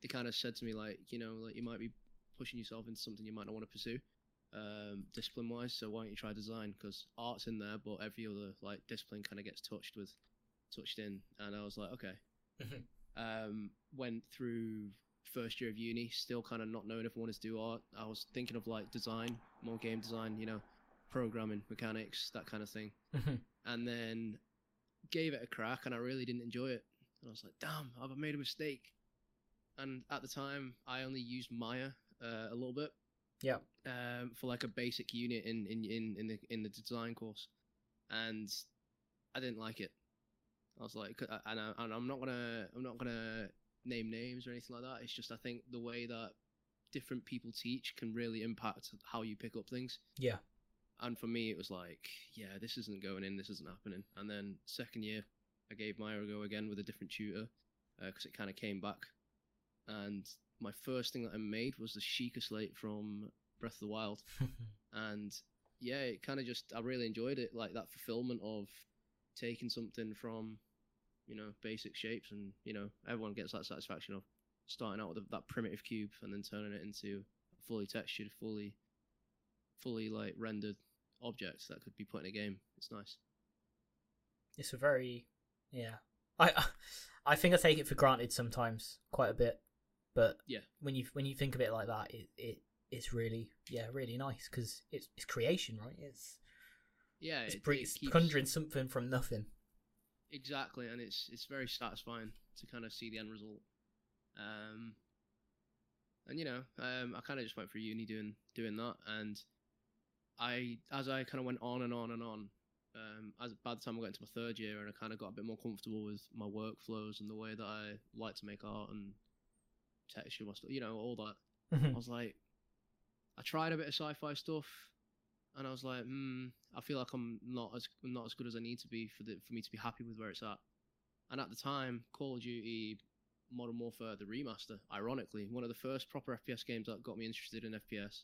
they kind of said to me like, you know, like you might be pushing yourself into something you might not want to pursue, um, discipline wise. So why don't you try design? Because art's in there, but every other like discipline kind of gets touched with, touched in. And I was like, okay. Um, went through first year of uni, still kind of not knowing if I wanted to do art. I was thinking of like design, more game design, you know, programming, mechanics, that kind of thing. And then gave it a crack, and I really didn't enjoy it. And I was like, damn, I've made a mistake. And at the time, I only used Maya uh, a little bit. Yeah. Um, for like a basic unit in in in in the in the design course, and I didn't like it. I was like, and, I, and I'm not gonna I'm not gonna name names or anything like that. It's just I think the way that different people teach can really impact how you pick up things. Yeah. And for me, it was like, yeah, this isn't going in, this isn't happening. And then second year, I gave Maya a go again with a different tutor uh, because it kind of came back. And my first thing that I made was the Sheikah slate from Breath of the Wild and yeah, it kind of just I really enjoyed it, like that fulfillment of taking something from you know basic shapes, and you know everyone gets that satisfaction of starting out with that primitive cube and then turning it into a fully textured, fully, fully like rendered objects that could be put in a game. It's nice. it's a very yeah i i think i take it for granted sometimes quite a bit but Yeah. when you when you think of it like that it it it's really yeah really nice because it's it's creation right it's Yeah, it's, it, pre- it keeps- conjuring something from nothing exactly, and it's it's very satisfying to kind of see the end result. Um, and you know, um, I kind of just went through uni doing doing that, and I as I kind of went on and on and on, um, as by the time I got into my third year, and I kind of got a bit more comfortable with my workflows and the way that I like to make art and texture my stuff, you know, all that. I was like, I tried a bit of sci-fi stuff, and I was like, hmm, I feel like I'm not as not as good as I need to be for the for me to be happy with where it's at. And at the time, Call of Duty Modern Warfare the remaster, ironically, one of the first proper FPS games that got me interested in FPS.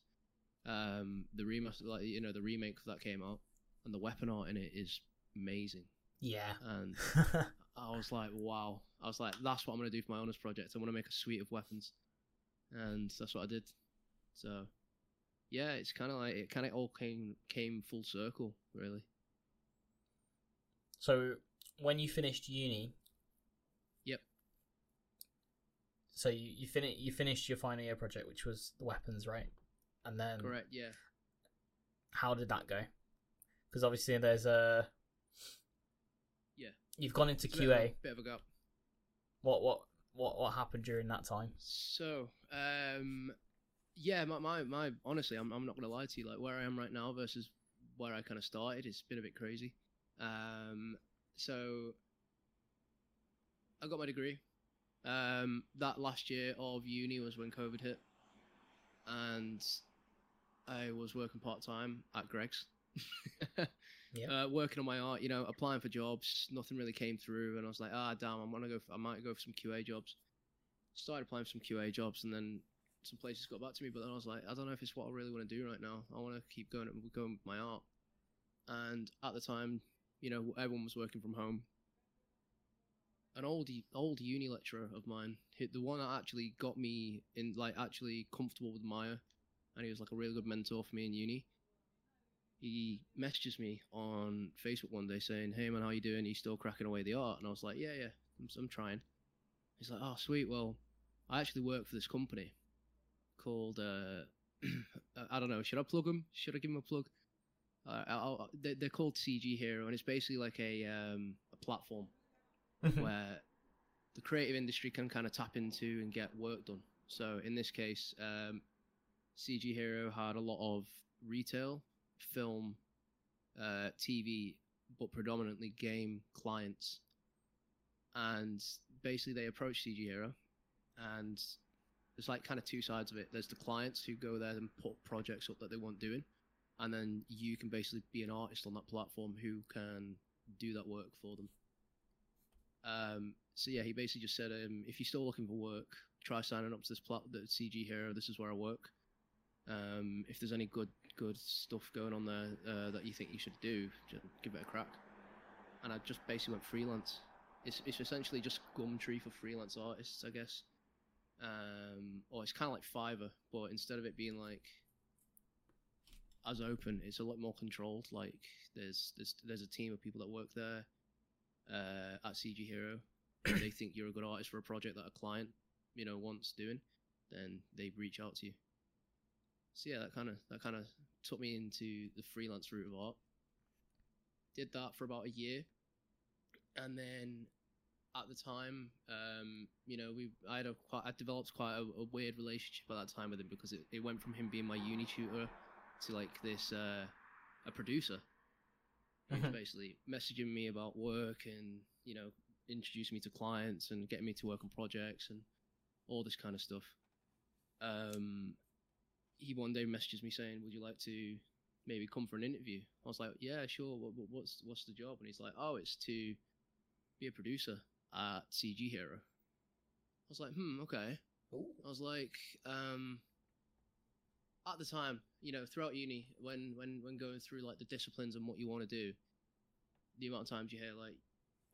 Um, the remaster, like you know, the remake that came out, and the weapon art in it is amazing. yeah. And I was like, wow. I was like, that's what I'm gonna do for my honors project. I'm gonna make a suite of weapons, and that's what I did. So, yeah, it's kind of like it kind of all came came full circle, really. so when you finished uni. Yep. So you you fin- you finished your final year project, which was the weapons, right? And then Correct. Yeah. how did that go? Because obviously there's a Yeah. You've gone into It's a bit of a- QA. bit of a gap. What what what what happened during that time? So, um, yeah, my, my, my honestly, I'm, I'm not gonna lie to you. Like where I am right now versus where I kind of started, it's been a bit crazy. Um, so I got my degree. Um, that last year of uni was when COVID hit, and I was working part time at Greggs. Yep. Uh, working on my art, you know, applying for jobs, nothing really came through, and I was like, ah, damn, I'm gonna go. For, I might go for some QA jobs. Started applying for some QA jobs, and then some places got back to me, but then I was like, I don't know if it's what I really want to do right now. I want to keep going, going with my art. And at the time, you know, everyone was working from home. An old old uni lecturer of mine, the one that actually got me in, like, actually comfortable with Maya, and he was like a really good mentor for me in uni. He messages me on Facebook one day saying, "Hey man, how you doing? you still cracking away the art?" And I was like, "Yeah, yeah, I'm, I'm trying." He's like, "Oh, sweet. Well, I actually work for this company called uh, I don't know. Should I plug them? Should I give them a plug? Uh, I'll, they're, they're called CG Hero, and it's basically like a um, a platform where the creative industry can kind of tap into and get work done. So in this case, um, CG Hero had a lot of retail, film, uh, TV, but predominantly game clients. And basically, they approached CG Hero, and there's like kind of two sides of it. There's the clients who go there and put projects up that they want doing, and then you can basically be an artist on that platform who can do that work for them. Um, so yeah, he basically just said, um, if you're still looking for work, try signing up to this plat, the CG Hero. This is where I work. Um, if there's any good good stuff going on there uh, that you think you should do, just give it a crack. And I just basically went freelance. It's it's essentially just Gumtree for freelance artists, I guess. Um, or it's kind of like Fiverr, but instead of it being like as open, it's a lot more controlled. Like there's there's there's a team of people that work there uh, at CG Hero. they think you're a good artist for a project that a client, you know, wants doing, then they reach out to you. So yeah, that kind of that kind of took me into the freelance route of art. Did that for about a year, and then at the time, um, you know, we I had a quite I developed quite a, a weird relationship at that time with him because it, it went from him being my uni tutor to like this uh, a producer. He Mhm. basically messaging me about work and you know introducing me to clients and getting me to work on projects and all this kind of stuff. Um, he one day messages me saying, "Would you like to maybe come for an interview?" I was like, "Yeah, sure. What- what's what's the job?" And he's like, "Oh, it's to be a producer at CG Hero." I was like, "Hmm, okay." I was like, um, at the time, you know, throughout uni, when when when going through like the disciplines and what you want to do, the amount of times you hear like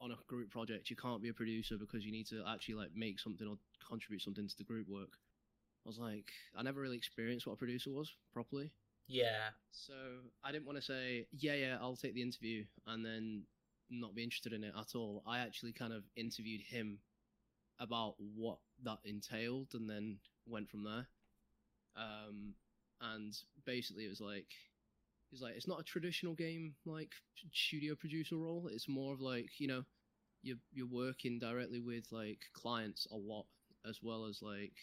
on a group project, you can't be a producer because you need to actually like make something or contribute something to the group work. I was like, I never really experienced what a producer was properly. Yeah. So I didn't want to say, yeah, yeah, I'll take the interview and then not be interested in it at all. I actually kind of interviewed him about what that entailed and then went from there. Um, and basically, it was like, it's like it's not a traditional game like studio producer role. It's more of like you know, you're you're working directly with like clients a lot as well as like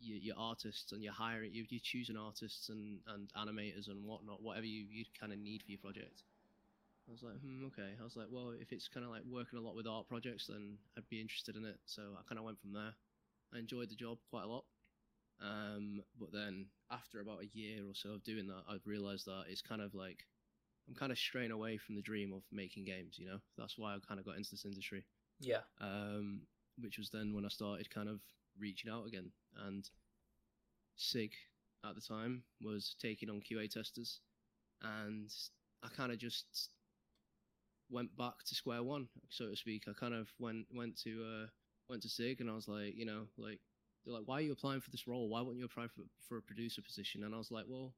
your, your artists and you're hiring you you're choosing artists and and animators and whatnot, whatever you you kind of need for your project. I was like, hmm, okay. I was like, well, if it's kind of like working a lot with art projects, then I'd be interested in it. So I kind of went from there. I enjoyed the job quite a lot. Um, but then after about a year or so of doing that, I've realized that it's kind of like I'm kind of straying away from the dream of making games. You know, that's why I kind of got into this industry. Yeah. Um, which was then when I started kind of reaching out again. And CIG at the time was taking on QA testers, and I kind of just went back to square one, so to speak. I kind of went went to uh, went to CIG, and I was like, you know, like they're like, why are you applying for this role? Why wouldn't you apply for for a producer position? And I was like, well,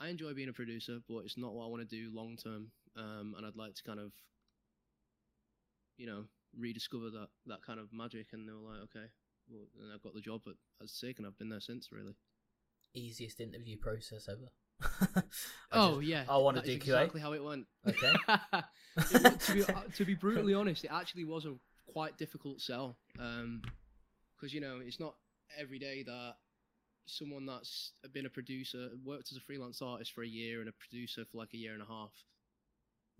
I enjoy being a producer, but it's not what I want to do long term. Um, and I'd like to kind of, you know, rediscover that that kind of magic. And they were like, okay, well, and I got the job at, at CIG, and I've been there since. Really. Easiest interview process ever. Oh just- yeah, I that is do QA. Exactly how it went. Okay. It to, be, uh, to be brutally honest, it actually was a quite difficult sell. Because you know, it's not every day that someone that's been a producer, worked as a freelance artist for a year, and a producer for like a year and a half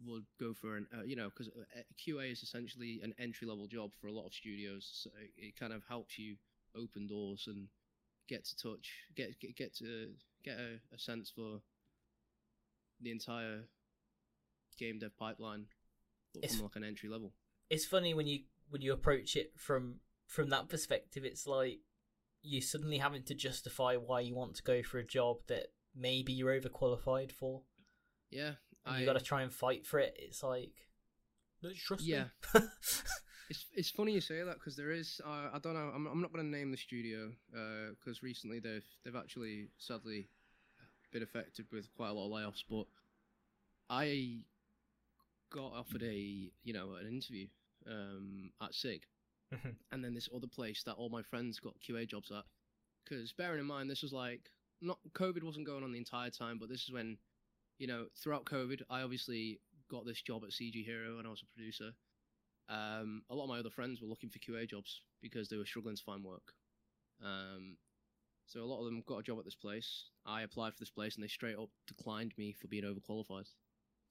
would go for an, uh, you know, because QA is essentially an entry level job for a lot of studios. So it, it kind of helps you open doors and get to touch, get get, get to get a, a sense for the entire game dev pipeline, It's- from like an entry level. it's funny when you when you approach it from from that perspective it's like you suddenly having to justify why you want to go for a job that maybe you're overqualified for Yeah, and I, you got to try and fight for it it's like trust Yeah. It's it's funny you say that because there is uh, I don't know I'm, I'm not going to name the studio because recently they've they've actually sadly been affected with quite a lot of layoffs but I got offered a you know an interview um, at CIG Mhm. and then this other place that all my friends got QA jobs at because bearing in mind this was like not COVID wasn't going on the entire time but this is when you know throughout COVID I obviously got this job at CG Hero and I was a producer um, a lot of my other friends were looking for QA jobs because they were struggling to find work. Um, so a lot of them got a job at this place. I applied for this place and they straight up declined me for being overqualified.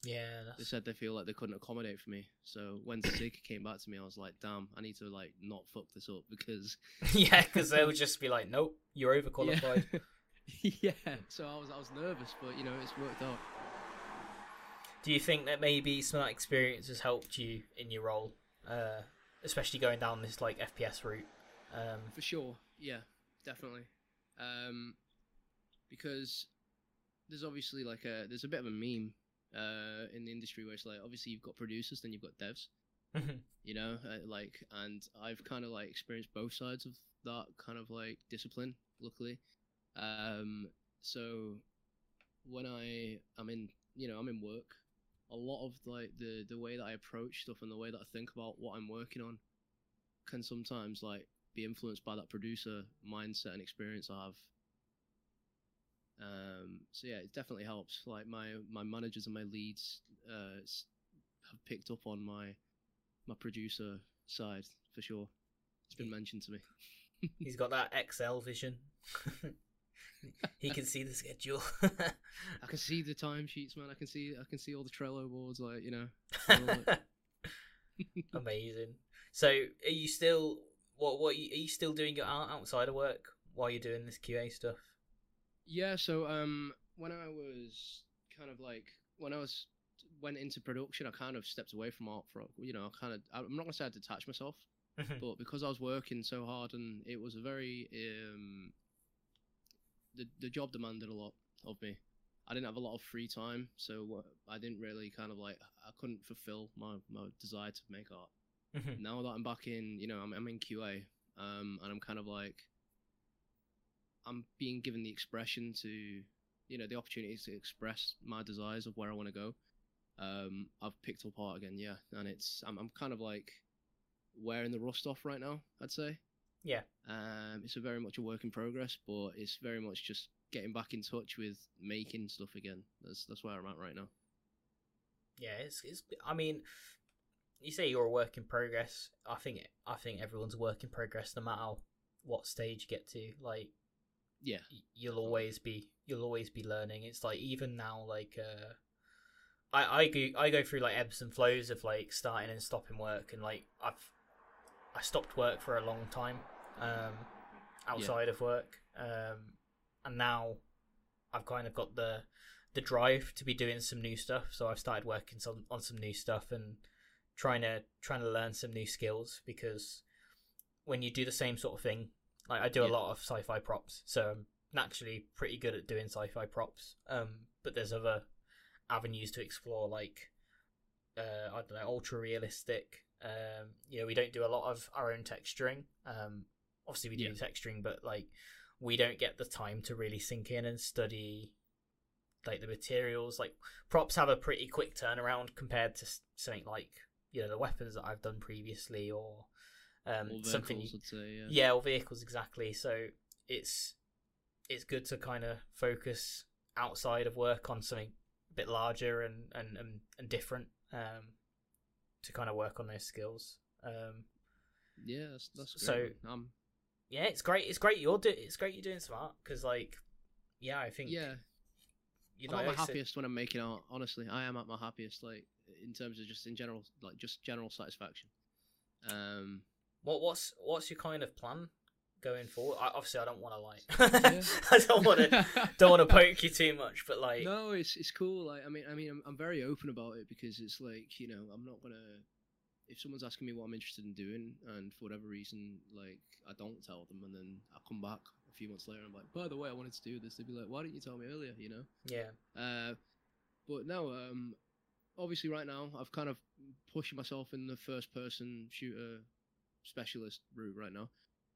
yeah They said they feel like they couldn't accommodate for me. So when CIG came back to me, I was like, damn, I need to like not fuck this up because yeah because they would just be like nope you're overqualified Yeah. yeah. So I was I was nervous, but you know it's worked out. do you think that maybe some of that experience has helped you in your role uh especially going down this like fps route um For sure, yeah, definitely. Um, because there's obviously like a there's a bit of a meme uh in the industry where it's like obviously you've got producers, then you've got devs, you know, uh, like and I've kind of like experienced both sides of that kind of like discipline. Luckily, um, so when i I am in, you know, I'm in work. A lot of like the the way that I approach stuff and the way that I think about what I'm working on can sometimes like be influenced by that producer mindset and experience I have. Um, so yeah, it definitely helps. Like my my managers and my leads uh, have picked up on my my producer side for sure. It's been mentioned to me. He's got that Excel vision. he can see the schedule. I can see the timesheets, man. I can see I can see all the Trello boards, like you know. Amazing. So, are you still what? What are you, are you still doing your out- outside of work while you're doing this QA stuff? Yeah, so um when I was kind of like when I was went into production, I kind of stepped away from art for you know, I kind of I'm not gonna say I detached myself, but because I was working so hard and it was a very um the the job demanded a lot of me. I didn't have a lot of free time, so uh, I didn't really kind of like I couldn't fulfill my my desire to make art now that I'm back in, you know, I'm, I'm in QA, um, and I'm kind of like, I'm being given the expression to, you know, the opportunity to express my desires of where I want to go. Um, I've picked up art again, yeah, and it's I'm, I'm kind of like wearing the rust off right now. I'd say. Yeah. Um, it's a very much a work in progress, but it's very much just getting back in touch with making stuff again. That's that's where I'm at right now. yeah, it's, it's. I mean, you say you're a work in progress. I think I think everyone's a work in progress, no matter what stage you get to. Like Yeah. you'll always be you'll always be learning. It's like even now, like uh, I I go I go through like ebbs and flows of like starting and stopping work, and like I've I stopped work for a long time, um, outside of work, um, and now I've kind of got the the drive to be doing some new stuff. So I've started working some on some new stuff and trying to trying to learn some new skills because when you do the same sort of thing, like I do a lot of sci-fi props, so I'm naturally pretty good at doing sci-fi props. Um, but there's other avenues to explore, like uh, I don't know, ultra realistic. Um, you know, we don't do a lot of our own texturing. Um, obviously we do Yeah. texturing, but like we don't get the time to really sink in and study like the materials. Like props have a pretty quick turnaround compared to something like you know the weapons that I've done previously or um, something. say. Yeah. Yeah, or vehicles exactly. So it's it's good to kind of focus outside of work on something a bit larger and and and, and different um, to kind of work on those skills. Um, Yeah, that's, that's great. So- man. Yeah, it's great. It's great. You're do- It's great you're doing smart because like yeah, I think yeah, you I'm at my like I said- happiest when I'm making art. Honestly, I am at my happiest, like in terms of just in general, like just general satisfaction. Um, What what's what's your kind of plan going forward? I, obviously, I don't want to like Yeah. I don't want to don't want to poke you too much, but like no, it's it's cool. Like I mean, I mean, I'm, I'm very open about it because it's like you know, I'm not gonna. If someone's asking me what I'm interested in doing, and for whatever reason, like I don't tell them, and then I come back a few months later, and I'm like, by the way, I wanted to do this. They'd be like, why didn't you tell me earlier? You know. yeah, Uh, but no, um, obviously right now I've kind of pushed myself in the first person shooter specialist route right now.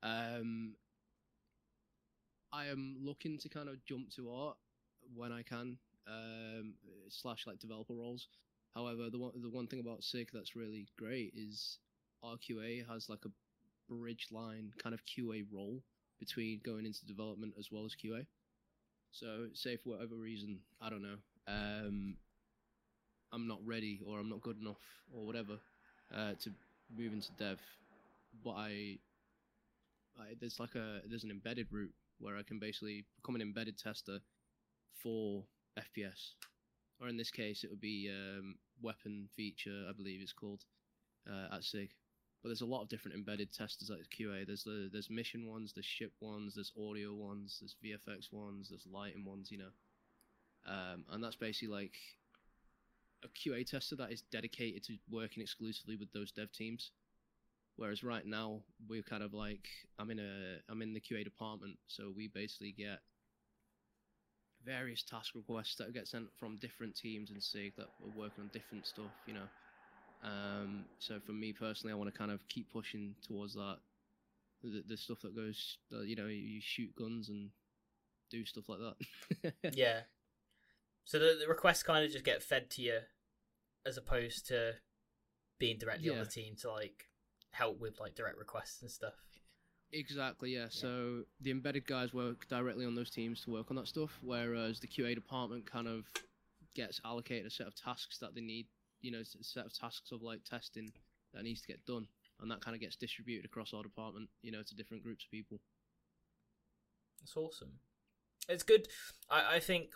Um, I am looking to kind of jump to art when I can, um, slash like developer roles. However, the one the one thing about CIG that's really great is RQA has like a bridge line kind of QA role between going into development as well as QA. So, say for whatever reason, I don't know, um, I'm not ready or I'm not good enough or whatever uh, to move into dev, but I, I there's like a there's an embedded route where I can basically become an embedded tester for FPS, or in this case it would be um, weapon feature I believe it's called uh, at CIG. But there's a lot of different embedded testers at QA. There's the there's mission ones, there's ship ones, there's audio ones, there's VFX ones, there's lighting ones, you know. Um, and that's basically like a QA tester that is dedicated to working exclusively with those dev teams. Whereas right now we're kind of like I'm in a I'm in the QA department, so we basically get various task requests that get sent from different teams in CIG that are working on different stuff, you know. Um, so for me personally, I want to kind of keep pushing towards that. The, the stuff that goes, uh, you know, you shoot guns and do stuff like that. yeah. So the, the requests kind of just get fed to you, as opposed to being directly on the team to like help with like direct requests and stuff. Exactly, yeah. So the embedded guys work directly on those teams to work on that stuff, whereas the QA department kind of gets allocated a set of tasks that they need, you know, a set of tasks of like testing that needs to get done, and that kind of gets distributed across our department, you know, to different groups of people. It's awesome. It's good. I, I think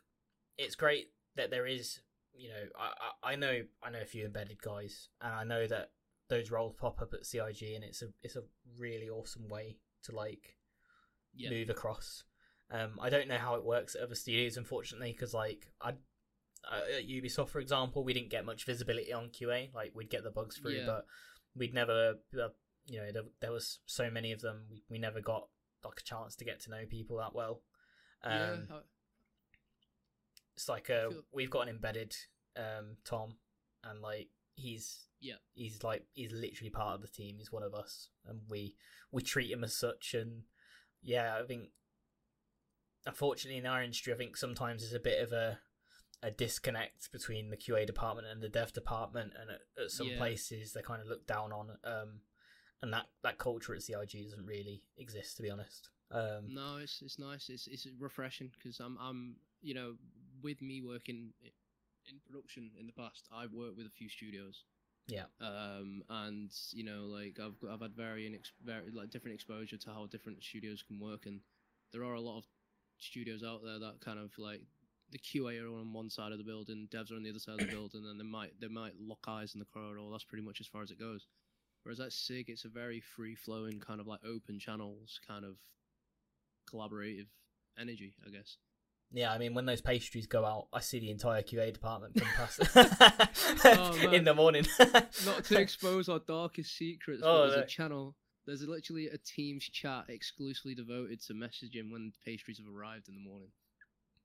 it's great that there is. You know, I, I I know I know a few embedded guys, and I know that those roles pop up at CIG, and it's a it's a really awesome way to like Yeah, move across. Um, I don't know how it works at other studios, unfortunately, because like I at Ubisoft, for example, we didn't get much visibility on QA. Like we'd get the bugs through, Yeah. but we'd never, uh, you know, there, there was so many of them. We, we never got like a chance to get to know people that well. Um, yeah, I- it's like uh, feel- we've got an embedded um, Tom, and like he's Yeah. he's like he's literally part of the team. He's one of us, and we we treat him as such. And yeah, I think unfortunately in our industry, I think sometimes there's a bit of a a disconnect between the QA department and the dev department, and at, at some Yeah. places they kind of look down on. Um, and that that culture at CIG doesn't really exist, to be honest. Um, No, it's it's nice. It's it's refreshing because I'm I'm you know with me working in production in the past, I've worked with a few studios, Yeah. Um, and you know, like I've got- I've had varying ex- very like different exposure to how different studios can work, and there are a lot of studios out there that kind of like the QA are on one side of the building, devs are on the other side of the building, and they might they might lock eyes in the corridor. That's pretty much as far as it goes. Whereas at CIG, it's a very free flowing kind of like open channels kind of collaborative energy, I guess. Yeah, I mean, when those pastries go out, I see the entire QA department come past Oh, in the oh, morning. Not to expose our darkest secrets, Oh, but there's no. a channel. There's literally a Teams chat exclusively devoted to messaging when pastries have arrived in the morning.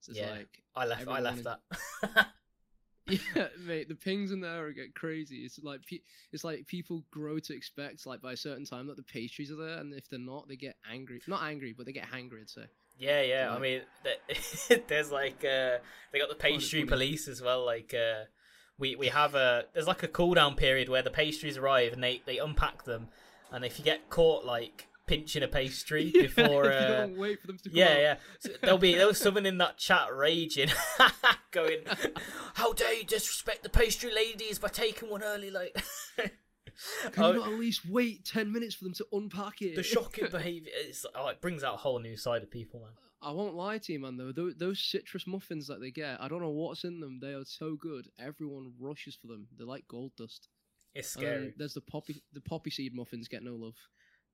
So it's Yeah. like, I left. I left morning. that. yeah, mate, the pings in there get crazy. It's like pe- it's like people grow to expect like by a certain time that the pastries are there, and if they're not, they get angry. Not angry, but they get hangry. I'd say. Yeah, yeah. I mean, there's like uh, they got the pastry police as well. Like uh, we we have a there's like a cool down period where the pastries arrive and they they unpack them, and if you get caught like pinching a pastry Yeah, before. uh, wait for them to Yeah, out. yeah. So there'll be there was someone in that chat raging, going, "How dare you disrespect the pastry ladies by taking one early?" Like, Can Oh, you not at least wait ten minutes for them to unpack it? the shocking behaviour. It's oh, it brings out a whole new side of people, man. I won't lie to you, man. Though those, those citrus muffins that they get, I don't know what's in them. They are so good. Everyone rushes for them. They're like gold dust. It's scary. there's the poppy, the poppy seed muffins get no love.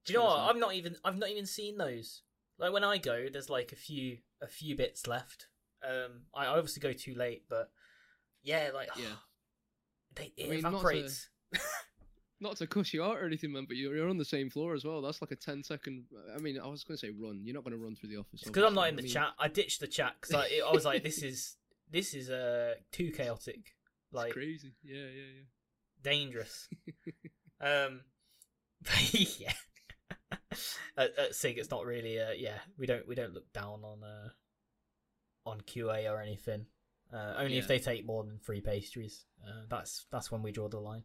Do you know what? I've not even I've not even seen those. Like when I go, there's like a few a few bits left. Um, I obviously go too late, but yeah, like Yeah. they it I mean, evaporates. Not to cuss you out or anything, man, but you're, you're on the same floor as well. That's like a 10 second. I mean, I was going to say run. You're not going to run through the office. because I'm not in the I mean, chat. I ditched the chat because I, I was like, this is this is uh too chaotic, It's like crazy. Yeah, yeah, yeah. dangerous. um, but yeah. at, at CIG, it's not really. Uh, yeah, we don't we don't look down on uh on QA or anything. Uh, only if they take more than three pastries. Uh, that's that's when we draw the line.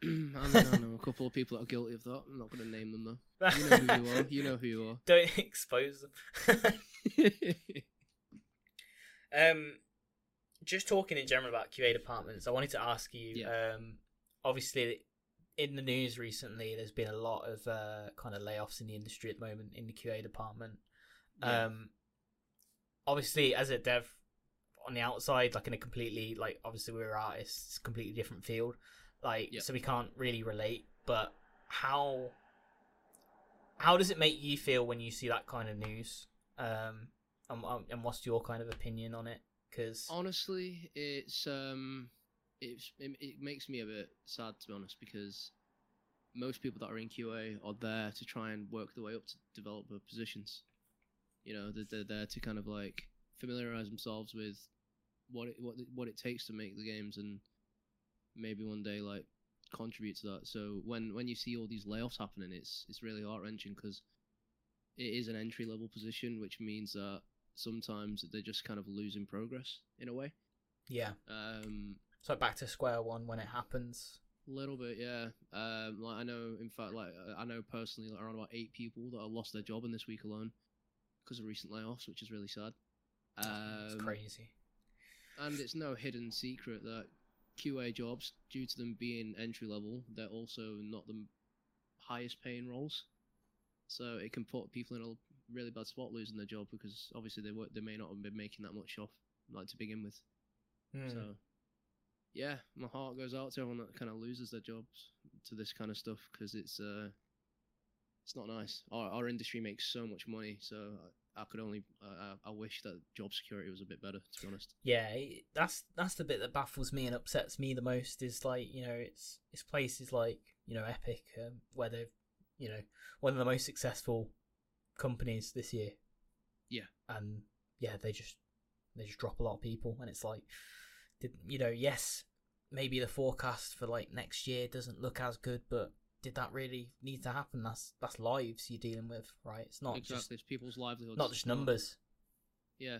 I mean, I know a couple of people that are guilty of that. I'm not going to name them though. You know who you are. You know who you are. Don't expose them. Um, just talking in general about QA departments, I wanted to ask you. Yeah. Um, obviously, in the news recently, there's been a lot of uh, kind of layoffs in the industry at the moment in the QA department. Yeah. Um, obviously, as a dev on the outside, like in a completely like obviously we're artists, completely different field. Like Yeah. so we can't really relate. But how how does it make you feel when you see that kind of news? Um, and, um, and what's your kind of opinion on it? Because Honestly, it's um, it's it, it makes me a bit sad to be honest because most people that are in QA are there to try and work their way up to developer positions. You know, they're, they're there to kind of like familiarize themselves with what it what it- what it takes to make the games and maybe one day like contribute to that. So when when you see all these layoffs happening, it's it's really heart wrenching because it is an entry level position, which means that sometimes they're just kind of losing progress in a way. yeah, Um, so back to square one when it happens. a little bit, yeah. Um, like I know, in fact, like I know personally, like, around about eight people that have lost their job in this week alone because of recent layoffs, which is really sad. it's Um, crazy. and it's no hidden secret that QA jobs, due to them being entry level, they're also not the highest paying roles. So it can put people in a really bad spot losing their job because obviously they work, they may not have been making that much off like to begin with. Hmm. So yeah, my heart goes out to everyone that kind of loses their jobs to this kind of stuff because it's uh, it's not nice. Our our industry makes so much money, so I, could only uh, I wish that job security was a bit better. To be honest. yeah that's that's the bit that baffles me and upsets me the most is like you know it's it's places like you know epic um, where they're you know one of the most successful companies this year Yeah. and yeah they just they just drop a lot of people and it's like did you know yes maybe the forecast for like next year doesn't look as good but did that really need to happen that's that's lives you're dealing with right it's not exactly, it's people's livelihoods. not just numbers Yeah,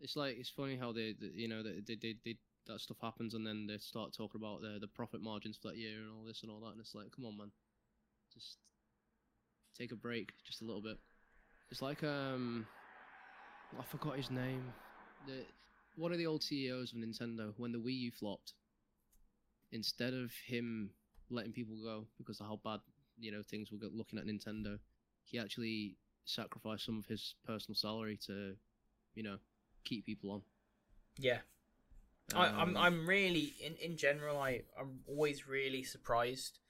it's like it's funny how they, they you know, they, they, they, they that stuff happens and then they start talking about the the profit margins for that year and all this and all that, and it's like, come on, man, just take a break, just a little bit. It's like um, I forgot his name. The one of the old CEOs of Nintendo when the Wii U flopped. instead of him letting people go because of how bad you know things were looking at Nintendo, he actually sacrificed some of his personal salary to, you know, keep people on. Yeah. I, I'm Um, I'm really in, in general I I'm always really surprised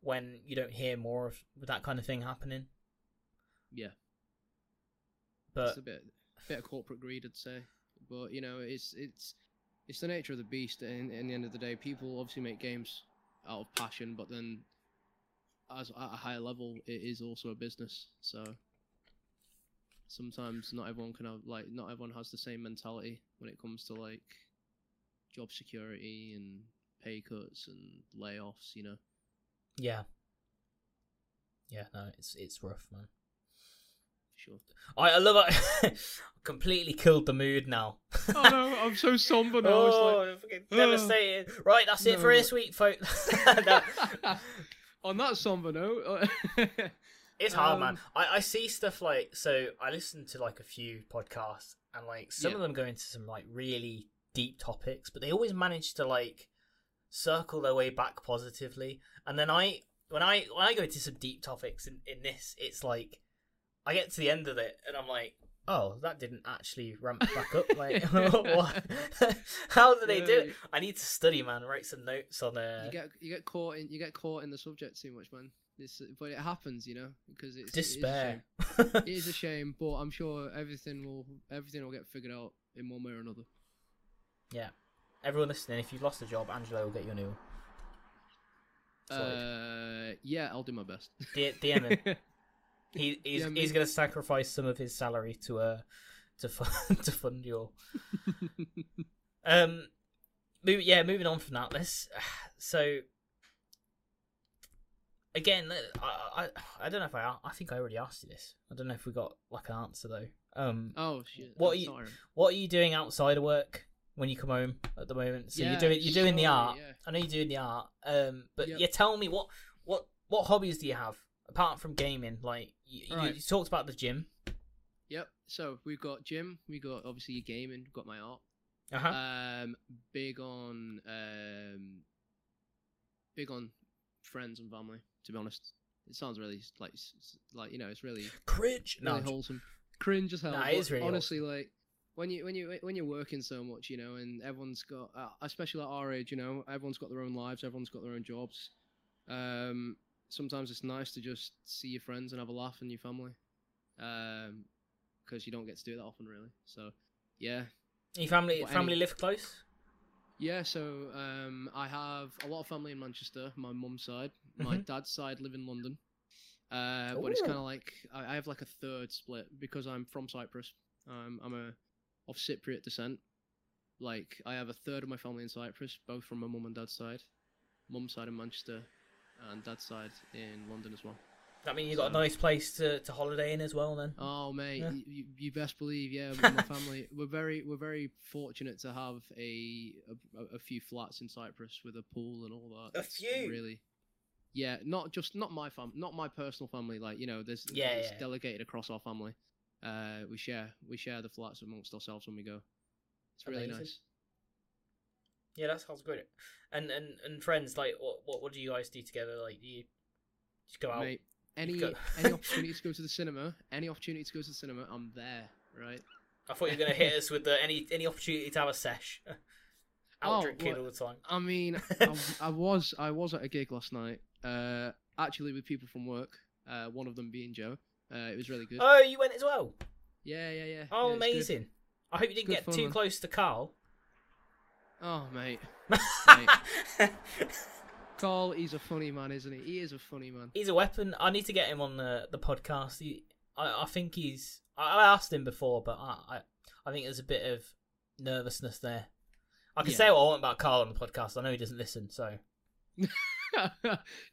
when you don't hear more of that kind of thing happening. yeah, But it's a bit a bit of corporate greed, I'd say. But you know, it's it's it's the nature of the beast. And in the end of the day, people obviously make games out of passion, but then as at a higher level, it is also a business. So sometimes not everyone can have like not everyone has the same mentality when it comes to like job security and pay cuts and layoffs. You know. yeah. Yeah, no, it's it's rough, man. Sure. I, I love it. completely killed the mood now. oh no, I'm so somber now. oh, fucking devastated. Right, that's it for this week, folks. On that somber note, it's hard, Um, man. I, I see stuff like so. I listen to like a few podcasts, and like some of them go into some like really deep topics, but they always manage to like circle their way back positively. And then I, when I when I go into some deep topics in in this, it's like I get to the end of it, and I'm like. Oh, that didn't actually ramp back up. Like, how do they do it? I need to study, man. Write some notes on. Uh, you get you get caught in you get caught in the subject too much, man. This, but it happens, you know, because it's despair. It is, a shame. it is a shame, but I'm sure everything will everything will get figured out in one way or another. yeah. Everyone listening, if you've lost a job, Angelo will get you a new one. Uh, yeah, I'll do my best. D- DM him. He, he's Yeah, he's going to sacrifice some of his salary to uh to fund to fund your um. Move, yeah, moving on from that. Let's so again. I, I I don't know if I I think I already asked you this. I don't know if we got like an answer though. Um, oh shit! What I'm are you- sorry. what are you doing outside of work when you come home at the moment? So Yeah, you're doing you're doing the art. yeah. I know you're doing the art. Um, but Yep. yeah, tell me what what what hobbies do you have apart from gaming? Like you, Right. you talked about the gym. Yep. So we've got gym. We got obviously your gaming. Got my art. Uh huh. Um, big on um, big on friends and family. To be honest, it sounds really like like you know it's really Cringe. really No, wholesome. Cringe as hell. Nah, it is really honestly like when you when you when you're working so much, you know, and everyone's got, uh, especially at our age, you know, everyone's got their own lives, everyone's got their own jobs. Um, sometimes it's nice to just see your friends and have a laugh and your family, um, because you don't get to do that often, really. So, yeah, your family What, family any- live close. yeah, so um, I have a lot of family in Manchester. My mum's side, my Mhm. dad's side live in London. Uh, but it's kind of like I, I have like a third split because I'm from Cyprus. Um, I'm a of Cypriot descent. Like I have a third of my family in Cyprus, both from my mum and dad's side. Mum's side in Manchester, and dad's side in London as well. That mean you got a nice place to, to holiday in as well. Then Oh mate, Yeah. you, you best believe, yeah. My family, we're very, we're very fortunate to have a a, a few flats in Cyprus with a pool and all that. A few? really. Yeah, not just not my fam, not my personal family. Like you know, there's Yeah, it's yeah. delegated across our family. Uh, we share we share the flats amongst ourselves when we go. It's really Amazing. nice. Yeah, that sounds great. And and and friends, like what what what do you guys do together? Like do you just go out? Mate, any any opportunity to go to the cinema, any opportunity to go to the cinema, I'm there. Right. I thought you were gonna hit us with the any any opportunity to have a sesh. Out Oh, drinking what- all the time. I mean, I, I was I was at a gig last night, uh, actually with people from work. Uh, one of them being Joe. Uh, it was really good. Oh, you went as well. yeah, yeah, yeah. Oh, yeah, amazing! I hope you didn't get fun, too man. close to Carl. Oh, mate. Carl, he's a funny man, isn't he? He is a funny man. he's a weapon. I need to get him on the the podcast. He, I, I think he's. I, I asked him before, but I, I, I think there's a bit of nervousness there. I can Yeah. say what I want about Carl on the podcast. I know he doesn't listen, so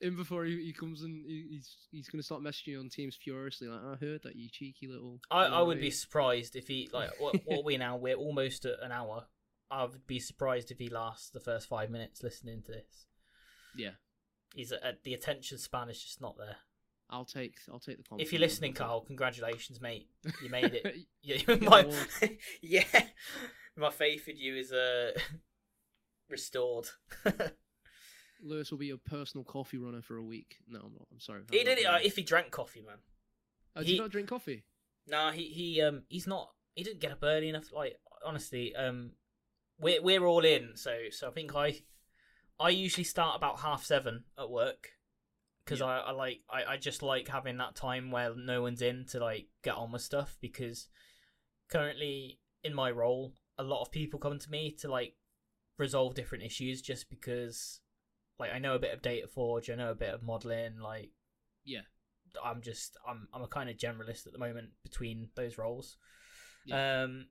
In before he, he comes and he, he's he's gonna start messaging you on Teams furiously, like I heard that you cheeky little. I, I would be surprised if he like what what are we now? We're almost at an hour. I would be surprised if he lasts the first five minutes listening to this. Yeah, He's at the attention span is just not there. I'll take I'll take the. If you're listening, Carl, congratulations, mate. You made it. Yeah, my, yeah, my faith in you is uh restored. Lewis will be your personal coffee runner for a week. No, I'm not. I'm sorry. I'm He did it uh, if he drank coffee, man. Oh, do he- not drink coffee? Nah, he he um he's not. He didn't get up early enough. Like honestly, um, we're we're all in. So so I think I I usually start about half seven at work because Yeah. I, I like I, I just like having that time where no one's in to like get on with stuff because currently in my role a lot of people come to me to like resolve different issues just because like I know a bit of DataForge I know a bit of modeling like Yeah. I'm just I'm I'm a kind of generalist at the moment between those roles. Um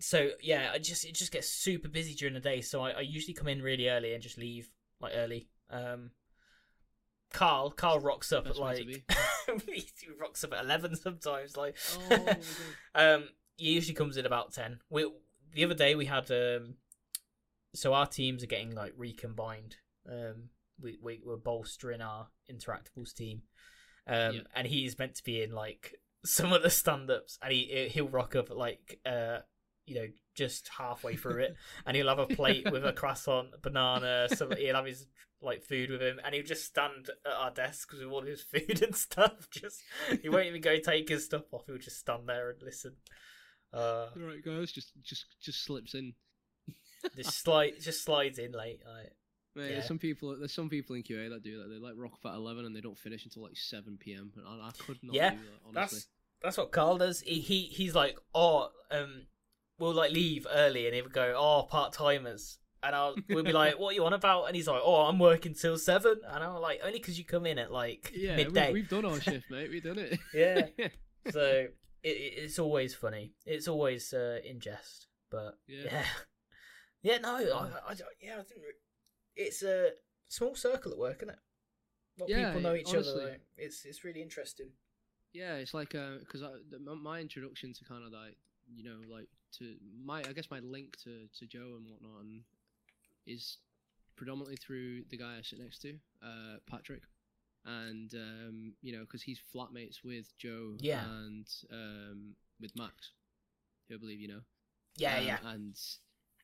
so yeah, I just it just gets super busy during the day. So I, I usually come in really early and just leave like early. Um Carl Carl rocks up at Best to like he rocks up at eleven sometimes. Like Oh um he usually comes in about ten. We the other day we had um so our teams are getting like recombined. Um we, we we're bolstering our interactables team. Um Yeah. and he's meant to be in like some of the stand ups and he he'll rock up at like uh you know just halfway through it and he'll have a plate with a croissant, banana, some he'll have his like food with him and he'll just stand at our desks with all his food and stuff. Just he won't even go take his stuff off, he'll just stand there and listen. Uh All right, guys, just just just slips in. just slide just slides in late. Like, Mate, Yeah. there's some people. There's some people in QA that do that. They like rock up at eleven and they don't finish until like seven p.m. And I, I could not Yeah, do that. Honestly, that's that's what Carl does. He, he he's like, oh, um, we'll like leave early, and he would go, oh, part timers, and I'll we'll be like, what are you on about? And he's like, oh, I'm working till seven, and I'm like, only because you come in at like yeah, midday. we, we've done our shift, mate. We've done it. Yeah. so it, it, it's always funny. It's always uh, in jest, but Yeah. yeah, yeah. no, I, I, don't- yeah, I didn't. It's a small circle at work, isn't it? Yeah, people know each honestly. other. Like, it's it's really interesting. Yeah, it's like because I my- my introduction to kind of like you know like to my I guess my link to to Joe and whatnot and is predominantly through the guy I sit next to, uh, Patrick, and um, you know because he's flatmates with Joe Yeah. and um, with Max, who I believe you know. Yeah, Um, yeah. And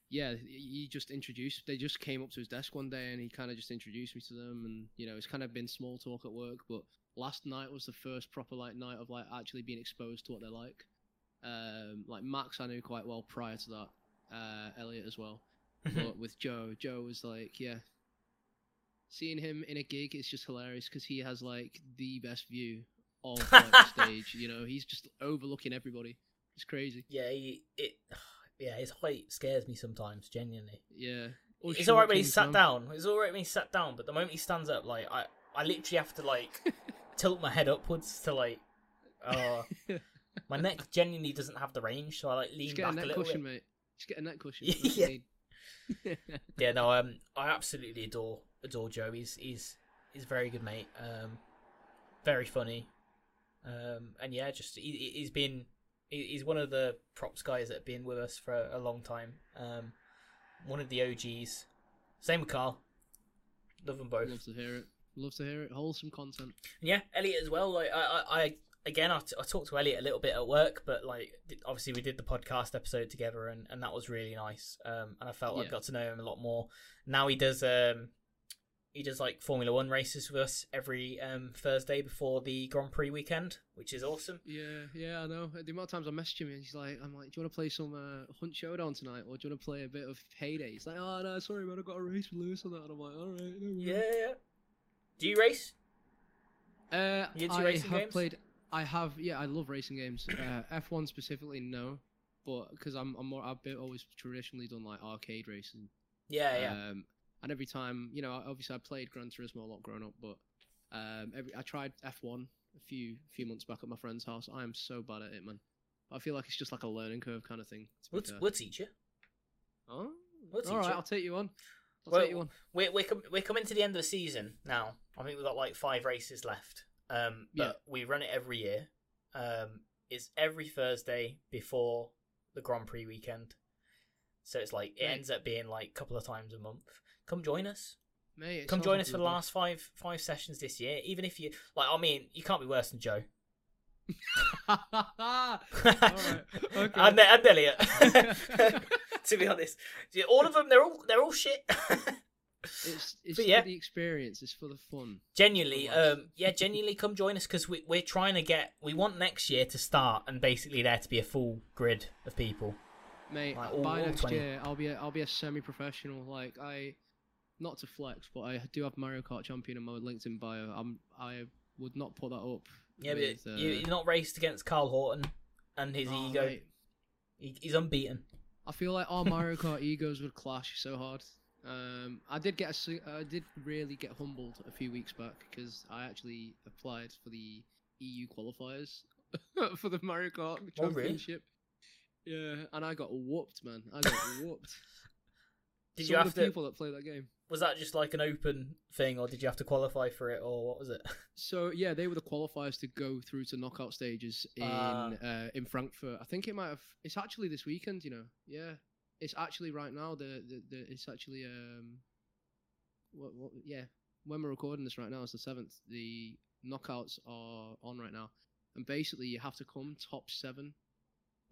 yeah, he just introduced. They just came up to his desk one day, and he kind of just introduced me to them. And you know, it's kind of been small talk at work, but last night was the first proper like night of like actually being exposed to what they're like. Um, like Max, I knew quite well prior to that. Uh, Elliot as well, but with Joe, Joe was like, yeah. Seeing him in a gig is just hilarious because he has like the best view of like, the stage. You know, he's just overlooking everybody. It's crazy. yeah, he, it. Yeah, his height scares me sometimes. Genuinely, Yeah. it's all right when he's sat down. It's all right when he's sat down, but the moment he stands up, like I, I literally have to like tilt my head upwards to like. Uh, my neck genuinely doesn't have the range, so I like lean Just get a back a, neck little cushion, bit. mate. Just get a neck cushion. Yeah. That's what you need. Yeah, no, um, I absolutely adore adore Joe. He's he's he's a very good mate. Um, very funny. Um, and yeah, just he, he- he's been he's one of the props guys that have been with us for a long time. Um, one of the OGs. Same with Carl. Love them both. Love to hear it. Love to hear it. Wholesome content. And yeah, Elliot as well. Like I, I, I again, I, t- I talked to Elliot a little bit at work, but like obviously we did the podcast episode together, and, and that was really nice. Um, and I felt I got to know him a lot more. Now he does um, he does like Formula One races with us every um Thursday before the Grand Prix weekend, which is awesome. Yeah, yeah, I know. The amount of times I messaged him and he's like, I'm like, do you want to play some uh, Hunt Showdown tonight, or do you want to play a bit of Heyday? He's like, oh no, sorry man, I got a race with Lewis on that. And I'm like, all right. no. Yeah, yeah. Do you race? Uh, You I have games? played. I have. Yeah, I love racing games. Uh, F1 specifically, no, but because I'm, I'm more. I've been, always traditionally done like arcade racing. Yeah, yeah. Um, and every time, you know, obviously I played Gran Turismo a lot growing up, but um, every I tried F1 a few few months back at my friend's house. I am so bad at it, man. I feel like it's just like a learning curve kind of thing. we'll, we'll teach you. Oh, we'll teach all right, you. I'll take you on. I'll Well, take you on. We're we're, com- we're coming to the end of the season now. I think we've got like five races left. Um, but Yeah. we run it every year. Um, it's every Thursday before the Grand Prix weekend. So it's like it Right. ends up being like a couple of times a month. Come join us. Mate, Come join us for the last five five sessions this year. Even if you like, I mean, you can't be worse than Joe. all right. Okay. and, and Elliot. to be honest, all of them they're all they're all shit. It's it's But for yeah. the experience. It's for the fun. Genuinely, um, yeah, genuinely come join us because we, we're trying to get. We want next year to start and basically there to be a full grid of people. Mate, Like, all- by all next 20. year I'll be a, I'll be a semi-professional. Like I, not to flex, but I do have Mario Kart champion in my LinkedIn bio. I'm I would not put that up. Yeah, with, but uh, you, you're not raced against Carl Horton and his oh, ego. He, he's unbeaten. I feel like our Mario Kart egos would clash so hard. Um, I did get a, I did really get humbled a few weeks back because I actually applied for the EU qualifiers for the Mario Kart Oh, really? championship. Yeah, and I got whooped, man. I got whooped. Did Some you of have the to? people that play that game? Was that just like an open thing, or did you have to qualify for it, or what was it? So yeah, they were the qualifiers to go through to knockout stages in Ah. uh, in Frankfurt. I think it might have. It's actually this weekend. You know. Yeah, it's actually right now. The the, the it's actually um. What what yeah. When we're recording this right now, it's the seventh. The knockouts are on right now, and basically you have to come top seven,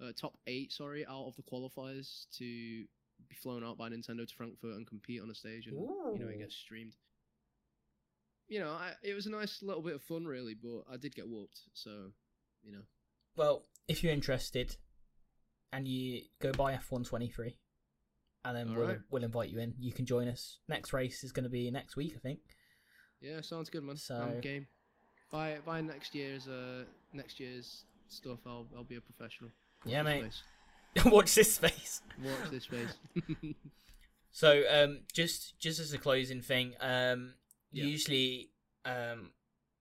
uh, top eight, sorry, out of the qualifiers to be flown out by Nintendo to Frankfurt and compete on a stage, and you know it gets streamed you know, I, it was a nice little bit of fun, really, but I did get whooped, so you know. Well, if you're interested, and you go buy F123, and then we'll Alright. we'll invite you in. You can join us. Next race is going to be next week, I think. Yeah, sounds good, man. So- I'm game. By by next year's uh next year's stuff, I'll I'll be a professional. Yeah, Watch mate. this Watch this space. space. Watch this space. So, um, just just as a closing thing, um, Yeah. usually, um,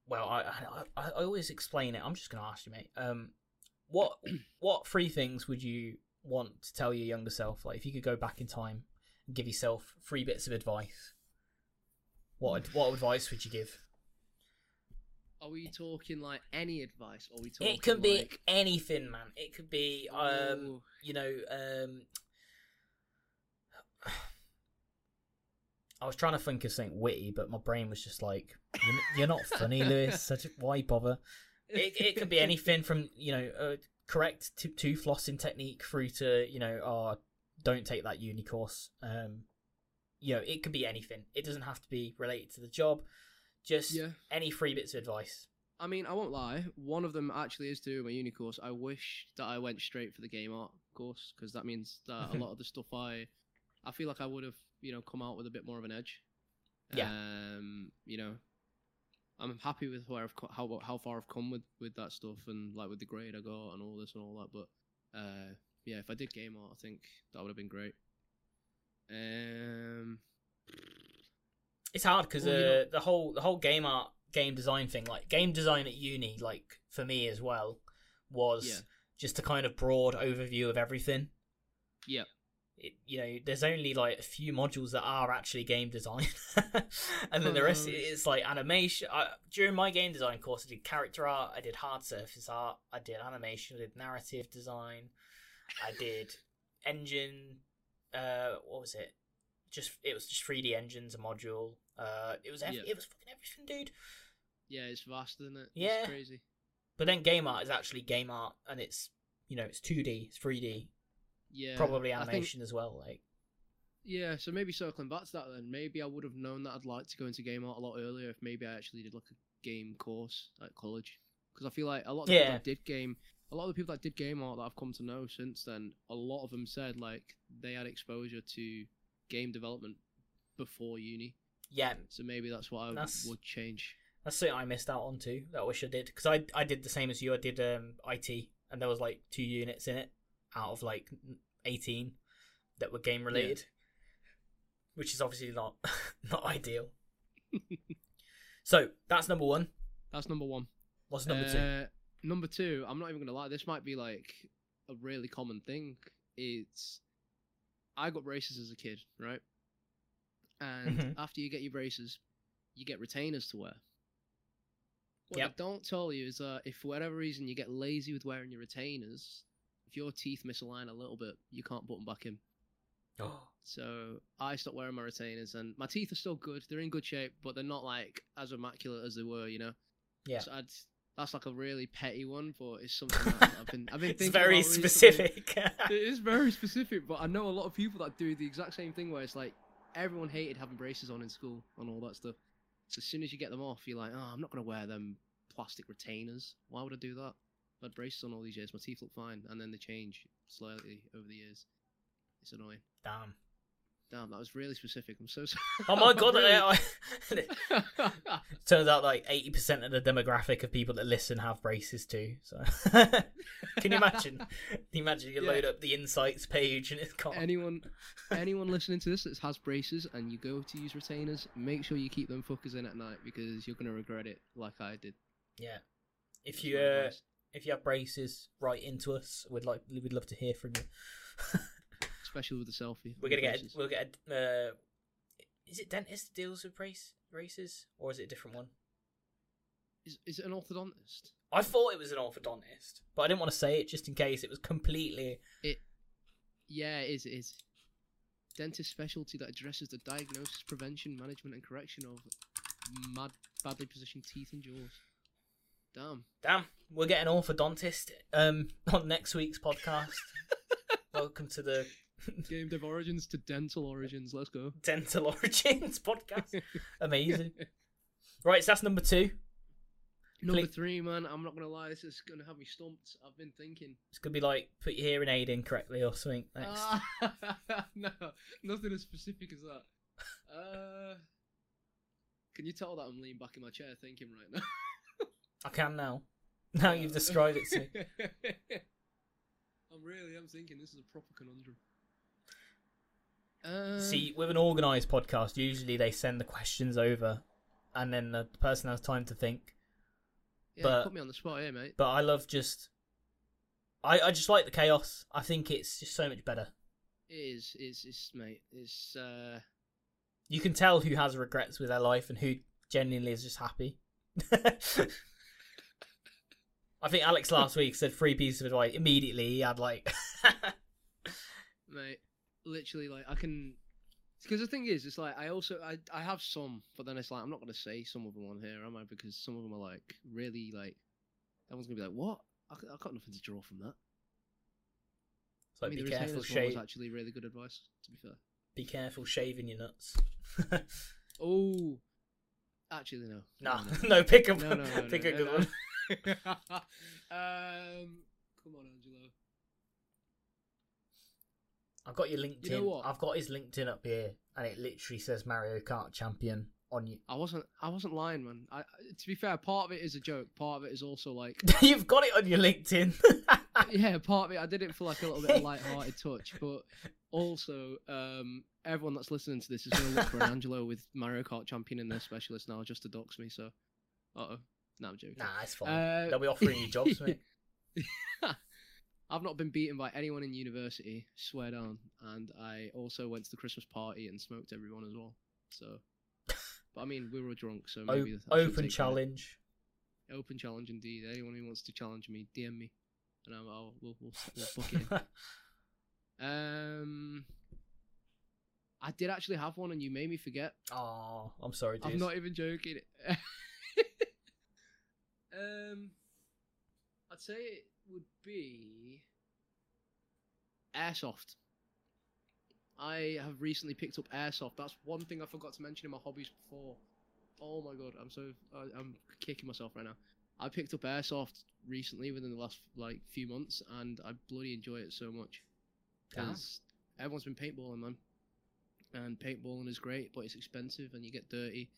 well, I, I I I always explain it. I'm just gonna ask you, mate. Um, what what three things would you want to tell your younger self? Like, if you could go back in time and give yourself three bits of advice, what what advice would you give? Are we talking like any advice? Or are we talking? It can be like, anything, man. It could be, um, you know, um, I was trying to think of something witty, but my brain was just like, "You're, you're not funny, Lewis. Why bother?" It it could be anything from you know, uh, correct to flossing technique through to you know, oh, don't take that uni course. Um, you know, it could be anything. It doesn't have to be related to the job. Just yeah. any free bits of advice. I mean, I won't lie. One of them actually is doing my uni course. I wish that I went straight for the game art course because that means that a lot of the stuff I, I feel like I would have, you know, come out with a bit more of an edge. Yeah. Um, you know, I'm happy with where I've co- how how far I've come with with that stuff and like with the grade I got and all this and all that. But uh, yeah, if I did game art, I think that would have been great. Um, It's hard because Well, uh, you know- the whole the whole game art game design thing, like game design at uni, like for me as well, was Yeah. just a kind of broad overview of everything. yeah, It, you know, there's only like a few modules that are actually game design, and then the rest Oh, is like animation. I, during my game design course, I did character art, I did hard surface art, I did animation, I did narrative design, I did engine. Uh, what was it? Just it was just 3D engines, a module. Uh, it was ev- Yeah. it was fucking everything, dude. yeah. It's vast, isn't it? Yeah. it's crazy. But then game art is actually game art, and it's you know it's 2D, it's 3D, Yeah, probably I think- animation as well. Like Yeah, so maybe circling back to that then, maybe I would have known that I'd like to go into game art a lot earlier if maybe I actually did like a game course at college. Because I feel like a lot of the people that did game, a lot of the people that did game art that I've come to know since then, a lot of them said like they had exposure to game development before uni. yeah, So maybe that's what I That's- would change. That's something I missed out on too. That I wish I did because I I did the same as you. I did um IT and there was like two units in it out of like eighteen that were game related, which is obviously not not ideal. so that's number one. That's number one. What's number two? Uh, Number two, I'm not even gonna lie. This might be like a really common thing. It's I got braces as a kid, right? And Mhm. after you get your braces, you get retainers to wear. What Yep. they don't tell you is that if for whatever reason you get lazy with wearing your retainers, if your teeth misalign a little bit, you can't put them back in. Oh, So I stopped wearing my retainers, and my teeth are still good. They're in good shape, but they're not like as immaculate as they were, you know. yeah. So I'd, that's like a really petty one, but it's something that I've been I've been it's very about specific. It is very specific, but I know a lot of people that do the exact same thing where it's like everyone hated having braces on in school and all that stuff. So as soon as you get them off, you're like, oh, I'm not gonna wear them plastic retainers. Why would I do that? I've had braces on all these years. My teeth look fine, and then they change slightly over the years. It's annoying. Damn. Damn, that was really specific. I'm so sorry. Oh my god! Really- I- I- Turns out like eighty percent of the demographic of people that listen have braces too. So can you imagine? Can you imagine you Yeah. load up the insights page and it's gone. anyone, anyone listening to this that has braces and you go to use retainers, make sure you keep them fuckers in at night because you're gonna regret it, like I did. Yeah. If you uh. If you have braces, write into us. We'd like we'd love to hear from you. especially with the selfie. We're gonna get a, we'll get a, uh, is it dentist that deals with brace braces or is it a different one? Is, is it an orthodontist? I thought it was an orthodontist, but I didn't want to say it just in case it was completely. It. Yeah, it is. It is. Dentist specialty that addresses the diagnosis, prevention, management, and correction of mad, badly positioned teeth and jaws. Damn. Damn, We're getting orthodontist um on next week's podcast. Welcome to the Game dev origins to dental origins. Let's go. Dental Origins podcast. Amazing. Right, so that's number two. Number three, man. I'm not gonna lie. This is gonna have me stumped. I've been thinking. It's gonna be like put your hearing aid in correctly or something. Next. Ah, no, nothing as specific as that. Uh, can you tell that I'm leaning back in my chair thinking right now? I can now. Now you've described it to me. I'm really am thinking this is a proper conundrum. Uh, See, with an organised podcast, usually they send the questions over, and then the person has time to think. yeah, but- put me on the spot here, mate. But I love just, I I just like the chaos. I think it's just so much better. It is, it's, it's, mate. It's, uh, You can tell who has regrets with their life and who genuinely is just happy. I think Alex last week said three pieces of advice. Immediately, he had like, mate. Literally, like I can. Because the thing is, it's like I also I I have some, but then it's like I'm not gonna say some of them on here, am I? Because some of them are like really like. Everyone's gonna be like, "What? I, I got nothing to draw from that." Like I mean, be careful, retainers one was shave, actually really good advice. To be fair. be careful shaving your nuts. Oh, actually no. nah, no, no. no, pick up, no, no, pick a good one. Um, come on, Angelo. I've got your LinkedIn. You know? I've got his LinkedIn up here, and it literally says Mario Kart champion on you. I wasn't. I wasn't lying, man. I- to be fair, part of it is a joke. Part of it is also like, You've got it on your LinkedIn. yeah, part of it. I did it for like a little bit of light-hearted touch, but also, um, everyone that's listening to this is going to look for an Angelo with Mario Kart champion in their specialist now just to dox me. So, uh oh, no, I'm joking. nah, it's fine. Uh, They'll be offering you jobs, mate. I've not been beaten by anyone in university, swear down. And I also went to the Christmas party and smoked everyone as well. So, but I mean, we were drunk, so maybe shouldn't open challenge. Open challenge indeed. Anyone who wants to challenge me, DM me, and I'll, I'll we'll, we'll, we'll book it. Um, I did actually have one, and you made me forget. oh, I'm sorry, dude. I'm not even joking. um, I'd say it would be airsoft. I have recently picked up airsoft. That's one thing I forgot to mention in my hobbies before. Oh my god, I'm so I, I'm kicking myself right now. I picked up airsoft recently within the last like few months, and I bloody enjoy it so much. Because everyone's been paintballing, man, and paintballing is great, but it's expensive and you get dirty.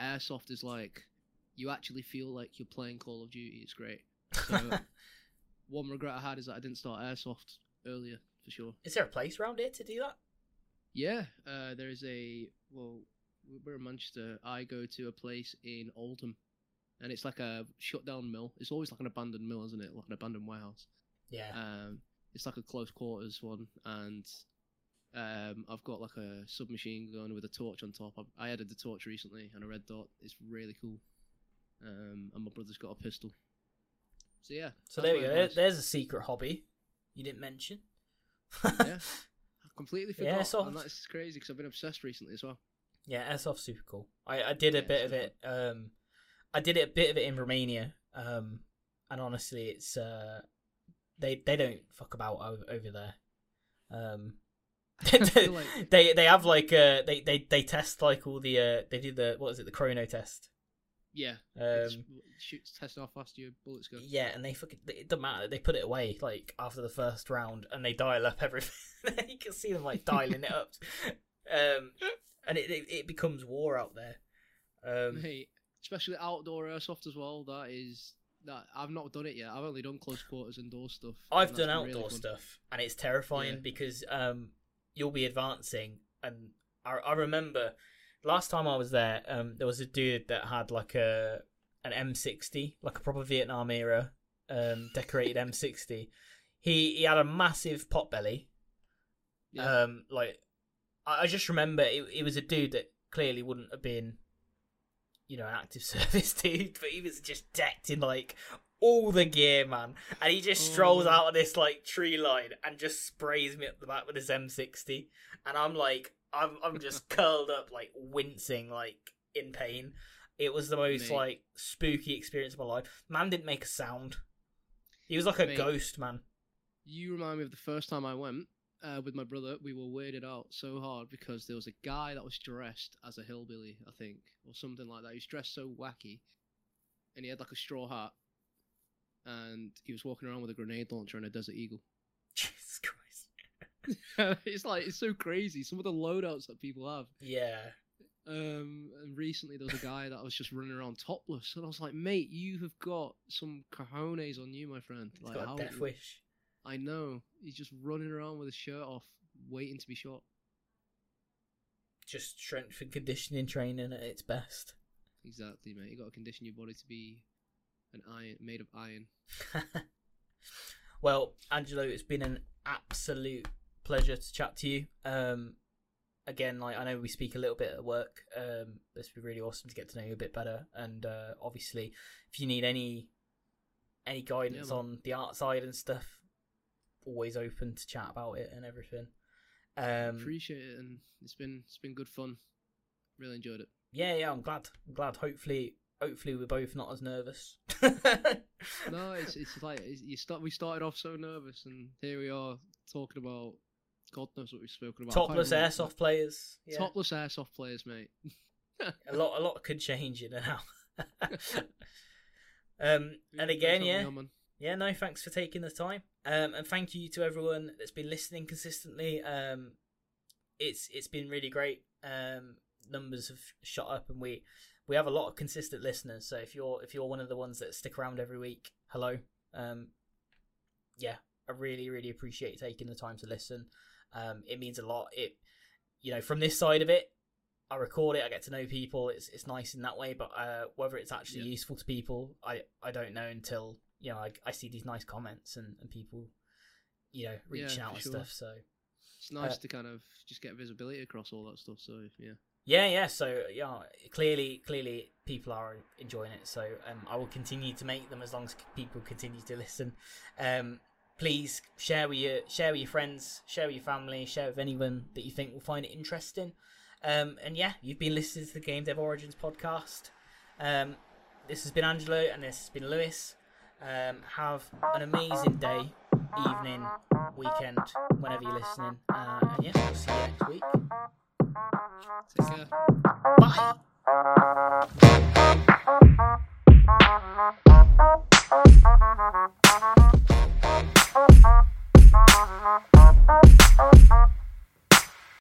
Airsoft is like you actually feel like you're playing Call of Duty. It's great. So one regret I had is that I didn't start airsoft earlier for sure. Is there a place around here to do that? Yeah, uh, there is a well, we're in Manchester. I go to a place in Oldham, and it's like a shut down mill. It's always like an abandoned mill, isn't it? Like an abandoned warehouse. Yeah. Um, it's like a close quarters one, and um, I've got like a submachine gun with a torch on top. I, I added the torch recently and a red dot. It's really cool. Um, and my brother's got a pistol. So yeah. so there we go. Advice. There's a secret hobby you didn't mention. yeah, I completely Yeah, forgot. soft. and that's crazy because I've been obsessed recently as well. Yeah, airsoft's super cool. I, I did a Yeah, bit of it. Um, I did it a bit of it in Romania. Um, and honestly, it's uh, they they don't fuck about over, over there. Um, like they they have like uh they they they test like all the uh they do the what is it the chrono test yeah, um shoots test how fast your bullets go. yeah and they fucking it doesn't matter they put it away like after the first round and they dial up everything you can see them like dialing it up um and it, it it becomes war out there um Mate, especially outdoor airsoft as well. That is that I've not done it yet. I've only done close quarters indoor stuff. I've done outdoor really stuff, and it's terrifying Yeah. because um, you'll be advancing, and I, I remember last time I was there, um, there was a dude that had like a an M60, like a proper Vietnam era um, decorated M60. He he had a massive pot belly. Yeah. Um, like I, I just remember it, it was a dude that clearly wouldn't have been, you know, an active service dude, but he was just decked in like all the gear, man. And he just strolls Oh. out of this like tree line and just sprays me up the back with his M60, and I'm like, I'm I'm just curled up, like wincing, like in pain. It was the most like spooky experience of my life. Man didn't make a sound. He was like a ghost, man. You remind me of the first time I went uh, with my brother. We were weirded out so hard because there was a guy that was dressed as a hillbilly, I think, or something like that. He was dressed so wacky, and he had like a straw hat, and he was walking around with a grenade launcher and a Desert Eagle. Jesus Christ. it's like it's so crazy. Some of the loadouts that people have. Yeah. Um, and recently there was a guy that was just running around topless, and I was like, "Mate, you have got some cojones on you, my friend." He's like, got how? a death wish. I know he's just running around with his shirt off, waiting to be shot. Just strength and conditioning training at its best. Exactly, mate. You got to condition your body to be an iron made of iron. well, Angelo, it's been an absolute pleasure to chat to you. Um, again, like I know we speak a little bit at work. Um, but it's been really awesome to get to know you a bit better. And uh, obviously, if you need any any guidance man. on the art side and stuff, always open to chat about it and everything. Um, Appreciate it, and it's been it's been good fun. Really enjoyed it. yeah, yeah, I'm glad. I'm glad. Hopefully, hopefully we're both not as nervous. No, it's it's like it's, you start. We started off so nervous, and here we are talking about God knows what we've spoken about. Topless airsoft players. Yeah. Topless airsoft players, mate. a lot, a lot could change in and out. um, and again, yeah, on, yeah, no, thanks for taking the time. Um, and thank you to everyone that's been listening consistently. Um, it's it's been really great. Um, numbers have shot up, and we we have a lot of consistent listeners. So if you're if you're one of the ones that stick around every week, hello. Um, yeah, I really really appreciate you taking the time to listen. Um, it means a lot. It you know from this side of it, I record it. I get to know people. It's it's nice in that way. But uh, whether it's actually Yeah. useful to people, I I don't know until you know I, I see these nice comments and, and people you know reaching Yeah, out and sure. stuff. So It's nice Uh, to kind of just get visibility across all that stuff. So yeah, yeah, yeah. So yeah, clearly, clearly, people are enjoying it. So um, I will continue to make them as long as people continue to listen. Um, please share with your share with your friends, share with your family, share with anyone that you think will find it interesting. Um, and yeah, you've been listening to the Game Dev Origins podcast. Um, this has been Angelo, and this has been Lewis. Um, have an amazing day, evening, weekend, whenever you're listening. Uh, and yeah, we'll see you next week. Bye.